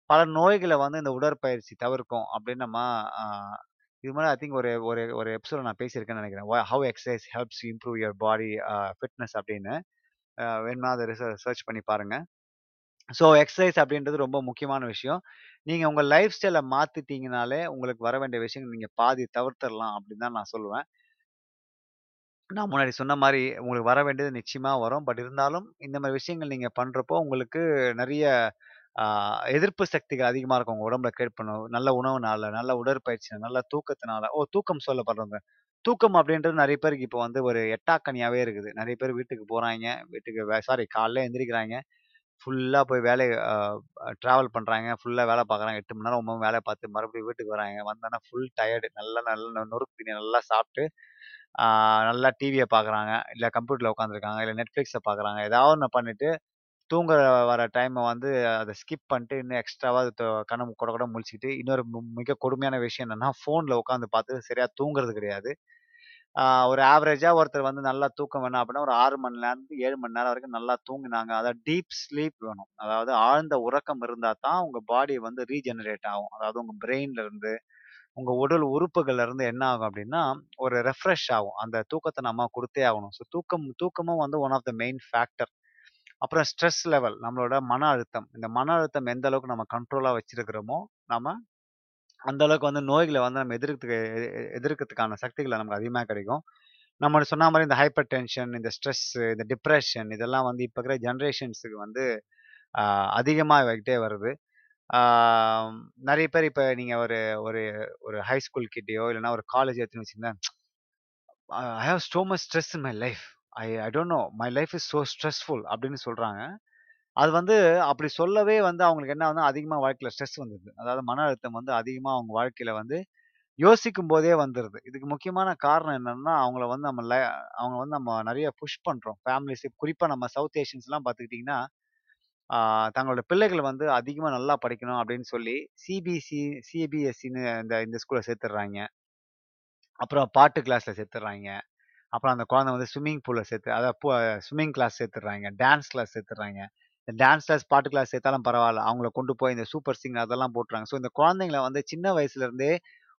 பல நோய்களை வந்து இந்த உடற்பயிற்சி தவிர்க்கும் அப்படின்னு நம்ம இது மாதிரி ஐ திங்க் ஒரு ஒரு ஒரு எபிசோட நான் பேசியிருக்கேன்னு நினைக்கிறேன் how exercise helps improve your body fitness அப்படின்னு. வேணும்னா அதை சர்ச் பண்ணி பாருங்க. ஸோ எக்ஸசைஸ் அப்படின்றது ரொம்ப முக்கியமான விஷயம். நீங்கள் உங்கள் லைஃப் ஸ்டைலை மாற்றிட்டீங்கனாலே உங்களுக்கு வர வேண்டிய விஷயங்கள் நீங்கள் பாதி தவிர்த்துடலாம் அப்படின்னு தான் நான் சொல்லுவேன். நான் முன்னாடி சொன்ன மாதிரி உங்களுக்கு வர வேண்டியது நிச்சயமாக வரும். பட் இருந்தாலும் இந்த மாதிரி விஷயங்கள் நீங்கள் பண்ணுறப்போ உங்களுக்கு நிறைய எதிர்ப்பு சக்திகள் அதிகமாக இருக்கும். உங்கள் உடம்புல கிரியேட் பண்ணும். நல்ல உணவுனால, நல்ல உடற்பயிற்சி, நல்ல தூக்கத்தினால ஓ! தூக்கம் சொல்லப்படுறவங்க தூக்கம் அப்படின்றது நிறைய பேருக்கு இப்போ வந்து ஒரு எட்டாக்கனியாவே இருக்குது. நிறைய பேர் வீட்டுக்கு போகிறாங்க வீட்டுக்கு சாரி காலைல எழுந்திரிக்கிறாங்க ஃபுல்லாக போய் வேலை ட்ராவல் பண்ணுறாங்க ஃபுல்லாக வேலை பார்க்குறாங்க. எட்டு மணி நேரம், 9 மணி பார்த்து மறுபடியும் வீட்டுக்கு வராங்க. வந்தோன்னா ஃபுல் டயர்டு. நல்லா நல்லா நொறுக்கு தீனி நல்லா சாப்பிட்டு நல்லா டிவியை பார்க்குறாங்க. இல்லை கம்ப்யூட்டரில் உட்காந்துருக்காங்க. இல்லை நெட்ஃப்ளிக்ஸை பார்க்குறாங்க. ஏதாவது ஒன்று பண்ணிட்டு, தூங்க வர டைமை வந்து அதை ஸ்கிப் பண்ணிட்டு, இன்னும் எக்ஸ்ட்ராவாக அது கண்ண கூட கூட முழிச்சுக்கிட்டு, இன்னொரு மிக கொடுமையான விஷயம் என்னென்னா ஃபோனில் உட்காந்து பார்த்து சரியாக தூங்குறது கிடையாது. ஒரு ஆவரேஜாக ஒருத்தர் வந்து நல்லா தூக்கம் வேணும் அப்படின்னா, ஒரு ஆறு மணி நேரத்துக்கு 7 மணி நேரம் வரைக்கும் நல்லா தூங்கினாங்க அதாவது டீப் ஸ்லீப் வேணும். அதாவது ஆழ்ந்த உறக்கம் இருந்தால் தான் உங்கள் பாடி வந்து ரீஜெனரேட் ஆகும். அதாவது உங்கள் பிரெயின்லேருந்து உங்கள் உடல் உறுப்புகள்லேருந்து என்ன ஆகும் அப்படின்னா, ஒரு ரெஃப்ரெஷ் ஆகும். அந்த தூக்கத்தை நம்ம கொடுத்தே ஆகணும். ஸோ தூக்கம் தூக்கமும் வந்து one of the main factor. அப்புறம் ஸ்ட்ரெஸ் லெவல் நம்மளோட மன அழுத்தம். இந்த மன அழுத்தம் எந்த அளவுக்கு நம்ம கண்ட்ரோலாக வச்சிருக்கிறோமோ, நம்ம அந்த அளவுக்கு வந்து நோய்களை வந்து நம்ம எதிர்க்கிறதுக்கு எ எதிர்க்கிறதுக்கான சக்திகளை நமக்கு அதிகமாக கிடைக்கும். நம்ம சொன்ன மாதிரி இந்த ஹைப்பர் டென்ஷன், இந்த ஸ்ட்ரெஸ், இந்த டிப்ரெஷன் இதெல்லாம் வந்து இப்போ இருக்கிற ஜென்ரேஷன்ஸுக்கு வந்து அதிகமாக வைக்கிட்டே வருது. நிறைய பேர் இப்போ நீங்கள் ஒரு ஒரு ஒரு ஹை ஸ்கூல் இல்லைன்னா ஒரு காலேஜ் எடுத்துன்னு வச்சுக்கங்களேன், I have so much stress in my life. I I don't know. My life is so stressful அப்படின்னு சொல்கிறாங்க அது வந்து அப்படி சொல்லவே வந்து அவங்களுக்கு என்ன வந்து அதிகமாக வாழ்க்கையில் ஸ்ட்ரெஸ் வந்துடுது. அதாவது மன அழுத்தம் வந்து அதிகமாக அவங்க வாழ்க்கையில் வந்து யோசிக்கும் போதே வந்துடுது. இதுக்கு முக்கியமான காரணம் என்னென்னா அவங்கள வந்து நம்ம லை அவங்க வந்து நம்ம நிறைய புஷ் பண்ணுறோம் ஃபேமிலிஸ் குறிப்பாக நம்ம சவுத் ஏஷியன்ஸ்லாம் பார்த்துக்கிட்டீங்கன்னா, தங்களோட பிள்ளைகள் வந்து அதிகமாக நல்லா படிக்கணும் அப்படின்னு சொல்லி, சிபிசி சிபிஎஸ்சின்னு இந்த இந்த ஸ்கூலில் சேர்த்துட்றாங்க. அப்புறம் பாட்டு கிளாஸில் சேர்த்துட்றாங்க. அப்புறம் அந்த குழந்தை வந்து ஸ்விம்மிங் பூலில் சேர்த்து அதாவது ஸ்விம்மிங் கிளாஸ் சேர்த்துடுறாங்க டான்ஸ் கிளாஸ் சேர்த்துடுறாய்ங்க. இந்த டான்ஸ் கிளாஸ், பாட்டு கிளாஸ் சேர்த்தாலும் பரவாயில்ல அவங்கள கொண்டு போய் இந்த சூப்பர் சிங்கர் அதெல்லாம் போட்டுறாங்க. ஸோ இந்த குழந்தைங்கள வந்து சின்ன வயசுல இருந்தே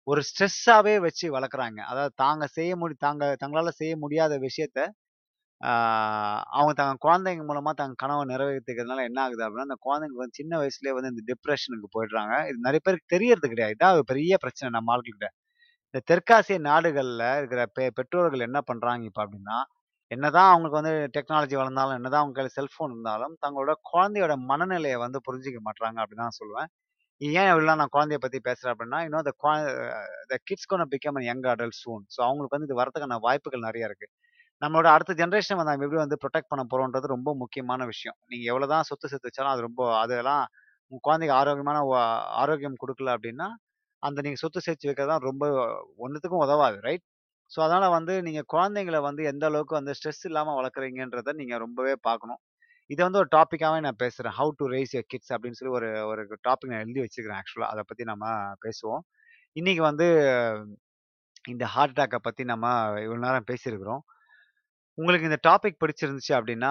ஒரு ஸ்ட்ரெஸ்ஸாவே வச்சு வளர்க்குறாங்க. அதாவது தாங்க செய்ய முடி தாங்க தங்களால் செய்ய முடியாத விஷயத்த, அவங்க தங்க குழந்தைங்க மூலமா தங்க கனவை நிறைவேற்றிக்கிறதுனால என்ன ஆகுது அப்படின்னா, அந்த குழந்தைங்களுக்கு வந்து சின்ன வயசுலேயே வந்து இந்த டிப்ரெஷனுக்கு போயிடுறாங்க. இது நிறைய பேருக்கு தெரியறது கிடையாது. இதான் ஒரு பெரிய பிரச்சனை நம்ம ஆட்கள்கிட்ட. இந்த தெற்காசிய நாடுகளில் இருக்கிற பெ பெற்றோர்கள் என்ன பண்ணுறாங்க இப்போ அப்படின்னா, என்னதான் அவங்களுக்கு வந்து டெக்னாலஜி வளர்ந்தாலும், என்னதான் அவங்க கையில் செல்ஃபோன் இருந்தாலும், தங்களோட குழந்தையோட மனநிலையை வந்து புரிஞ்சுக்க மாட்டாங்க அப்படின்னு தான் நான் சொல்லுவேன். ஏன் இவ்வளவு நான் குழந்தைய பற்றி பேசுகிறேன் அப்படின்னா, இன்னும் அந்த the kids gonna become an young adult soon. So அவங்களுக்கு வந்து இது வரதுக்கான வாய்ப்புகள் நிறைய இருக்குது நம்மளோட அடுத்த ஜென்ரேஷன் வந்து நம்ம எப்படி வந்து ப்ரொடெக்ட் பண்ண போகிறோன்றது ரொம்ப முக்கியமான விஷயம். நீங்கள் எவ்வளோ தான் சொத்து சேர்த்து வச்சாலும் அது ரொம்ப அதெல்லாம் உங்கள் குழந்தைக்கு ஆரோக்கியமான ஆரோக்கியம் கொடுக்கல அப்படின்னா, அந்த நீங்கள் சொத்து சேர்த்து வைக்கிறது தான் ரொம்ப ஒன்றுத்துக்கும் உதவாது. ரைட்? ஸோ அதனால் வந்து நீங்கள் குழந்தைங்கள வந்து எந்த அளவுக்கு வந்து ஸ்ட்ரெஸ் இல்லாமல் வளர்க்குறீங்கன்றத நீங்கள் ரொம்பவே பார்க்கணும். இதை வந்து ஒரு டாப்பிக்காகவே நான் பேசுகிறேன் how to raise your kids அப்படின்னு சொல்லி ஒரு ஒரு டாபிக் நான் எழுதி வச்சுருக்கிறேன் ஆக்சுவலாக அதை பற்றி நம்ம பேசுவோம். இன்றைக்கி வந்து இந்த ஹார்ட் அட்டாக்கை பற்றி நம்ம இவ்வளோ நேரம் பேசியிருக்கிறோம். உங்களுக்கு இந்த டாபிக் பிடிச்சிருந்துச்சு அப்படின்னா,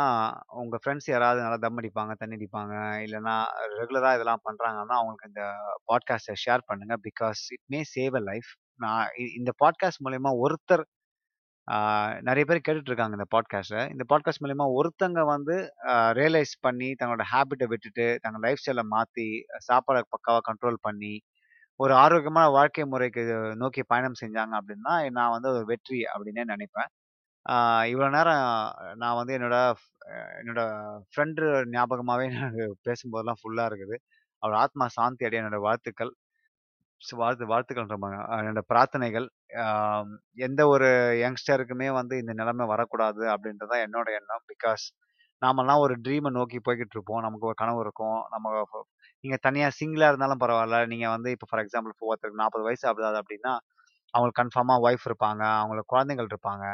உங்கள் ஃப்ரெண்ட்ஸ் யாராவது நல்லா தம் அடிப்பாங்க, தண்ணி அடிப்பாங்க, இல்லைன்னா ரெகுலராக இதெல்லாம் பண்ணுறாங்கன்னா அவங்களுக்கு இந்த பாட்காஸ்ட்டை ஷேர் பண்ணுங்கள் because it may save a life. நான் இ இந்த பாட்காஸ்ட் மூலயமா ஒருத்தர் நிறைய பேர் கேட்டுட்டு இருக்காங்க இந்த பாட்காஸ்ட்டை இந்த பாட்காஸ்ட் மூலயமா ஒருத்தங்க வந்து ரியலைஸ் பண்ணி, தங்களோட ஹேபிட்டை விட்டுட்டு, தங்க லைஃப் ஸ்டைலை மாற்றி சாப்பாடை பக்காவாக கண்ட்ரோல் பண்ணி, ஒரு ஆரோக்கியமான வாழ்க்கை முறைக்கு நோக்கி பயணம் செஞ்சாங்க அப்படின்னா, நான் வந்து ஒரு வெற்றி அப்படின்னே நினைப்பேன். இவ்வளோ நேரம் நான் வந்து என்னோட என்னோட ஃப்ரெண்டு ஞாபகமாகவே எனக்கு பேசும்போதெல்லாம் ஃபுல்லாக இருக்குது. அவர் ஆத்மா சாந்தி அடைய என்னோட வாழ்த்துக்கள். வாழ்த்து வாழ்த்துக்கள்ன்ற பாருங்க. என்னோட பிரார்த்தனைகள். எந்த ஒரு யங்ஸ்டருக்குமே வந்து இந்த நிலைமை வரக்கூடாது அப்படின்றது தான் என்னோட எண்ணம். பிகாஸ் நாமெல்லாம் ஒரு ட்ரீமை நோக்கி போய்கிட்டு இருப்போம். நமக்கு ஒரு கனவு இருக்கும். நம்ம நீங்கள் தனியாக சிங்கிளாக இருந்தாலும் பரவாயில்ல நீங்கள் வந்து இப்போ ஃபார் எக்ஸாம்பிள் இப்போ ஒருத்தருக்கு 40 வயசு ஆகுது அப்படின்னா, அவங்களுக்கு கன்ஃபார்மாக ஒய்ஃப் இருப்பாங்க. அவங்களுக்கு குழந்தைகள் இருப்பாங்க.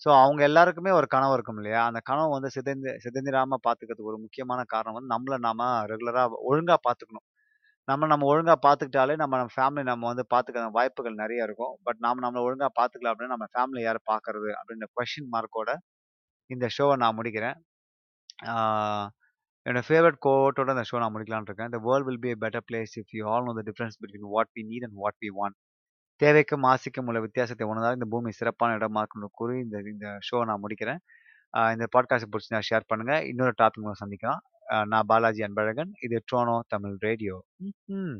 ஸோ அவங்க எல்லாருக்குமே ஒரு கனவு இருக்கும் இல்லையா? அந்த கனவு வந்து சிதைந்து சிதைந்திராம பார்த்துக்கிறதுக்கு ஒரு முக்கியமான காரணம் வந்து நம்மளை நாம ரெகுலராக ஒழுங்காக பார்த்துக்கணும். நம்ம நம்ம ஒழுங்காக பார்த்துக்கிட்டாலே நம்ம நம்ம ஃபேமிலி நம்ம வந்து பார்த்துக்க வாய்ப்புகள் நிறைய இருக்கும். பட் நாம் நம்மளை ஒழுங்காக பார்த்துக்கலாம் அப்படின்னா, நம்ம ஃபேமிலி யார் பார்க்கறது? அப்படின்ற கொஸ்டின் மார்க்கோட இந்த ஷோவை நான் முடிக்கிறேன். என்னோட ஃபேவரட் கோட்டோட இந்த ஷோ நான் முடிக்கலான் இருக்கேன். The world will be a better place if you all know the difference between what we need and what we want." தேவைக்கும், ஆசைக்கும் உள்ள வித்தியாசத்தை உணர்ந்தால் இந்த பூமி சிறப்பான இடமா இருக்கும்னு கூறி இந்த இந்த ஷோ நான் முடிக்கிறேன். இந்த பாட்காஸ்ட் புடிச்சிருந்தா ஷேர் பண்ணுங்க. இன்னொரு டாபிக் சந்திக்கலாம். நான் பாலாஜி அன்பழகன். இது ட்ரோனோ தமிழ் ரேடியோ. ம்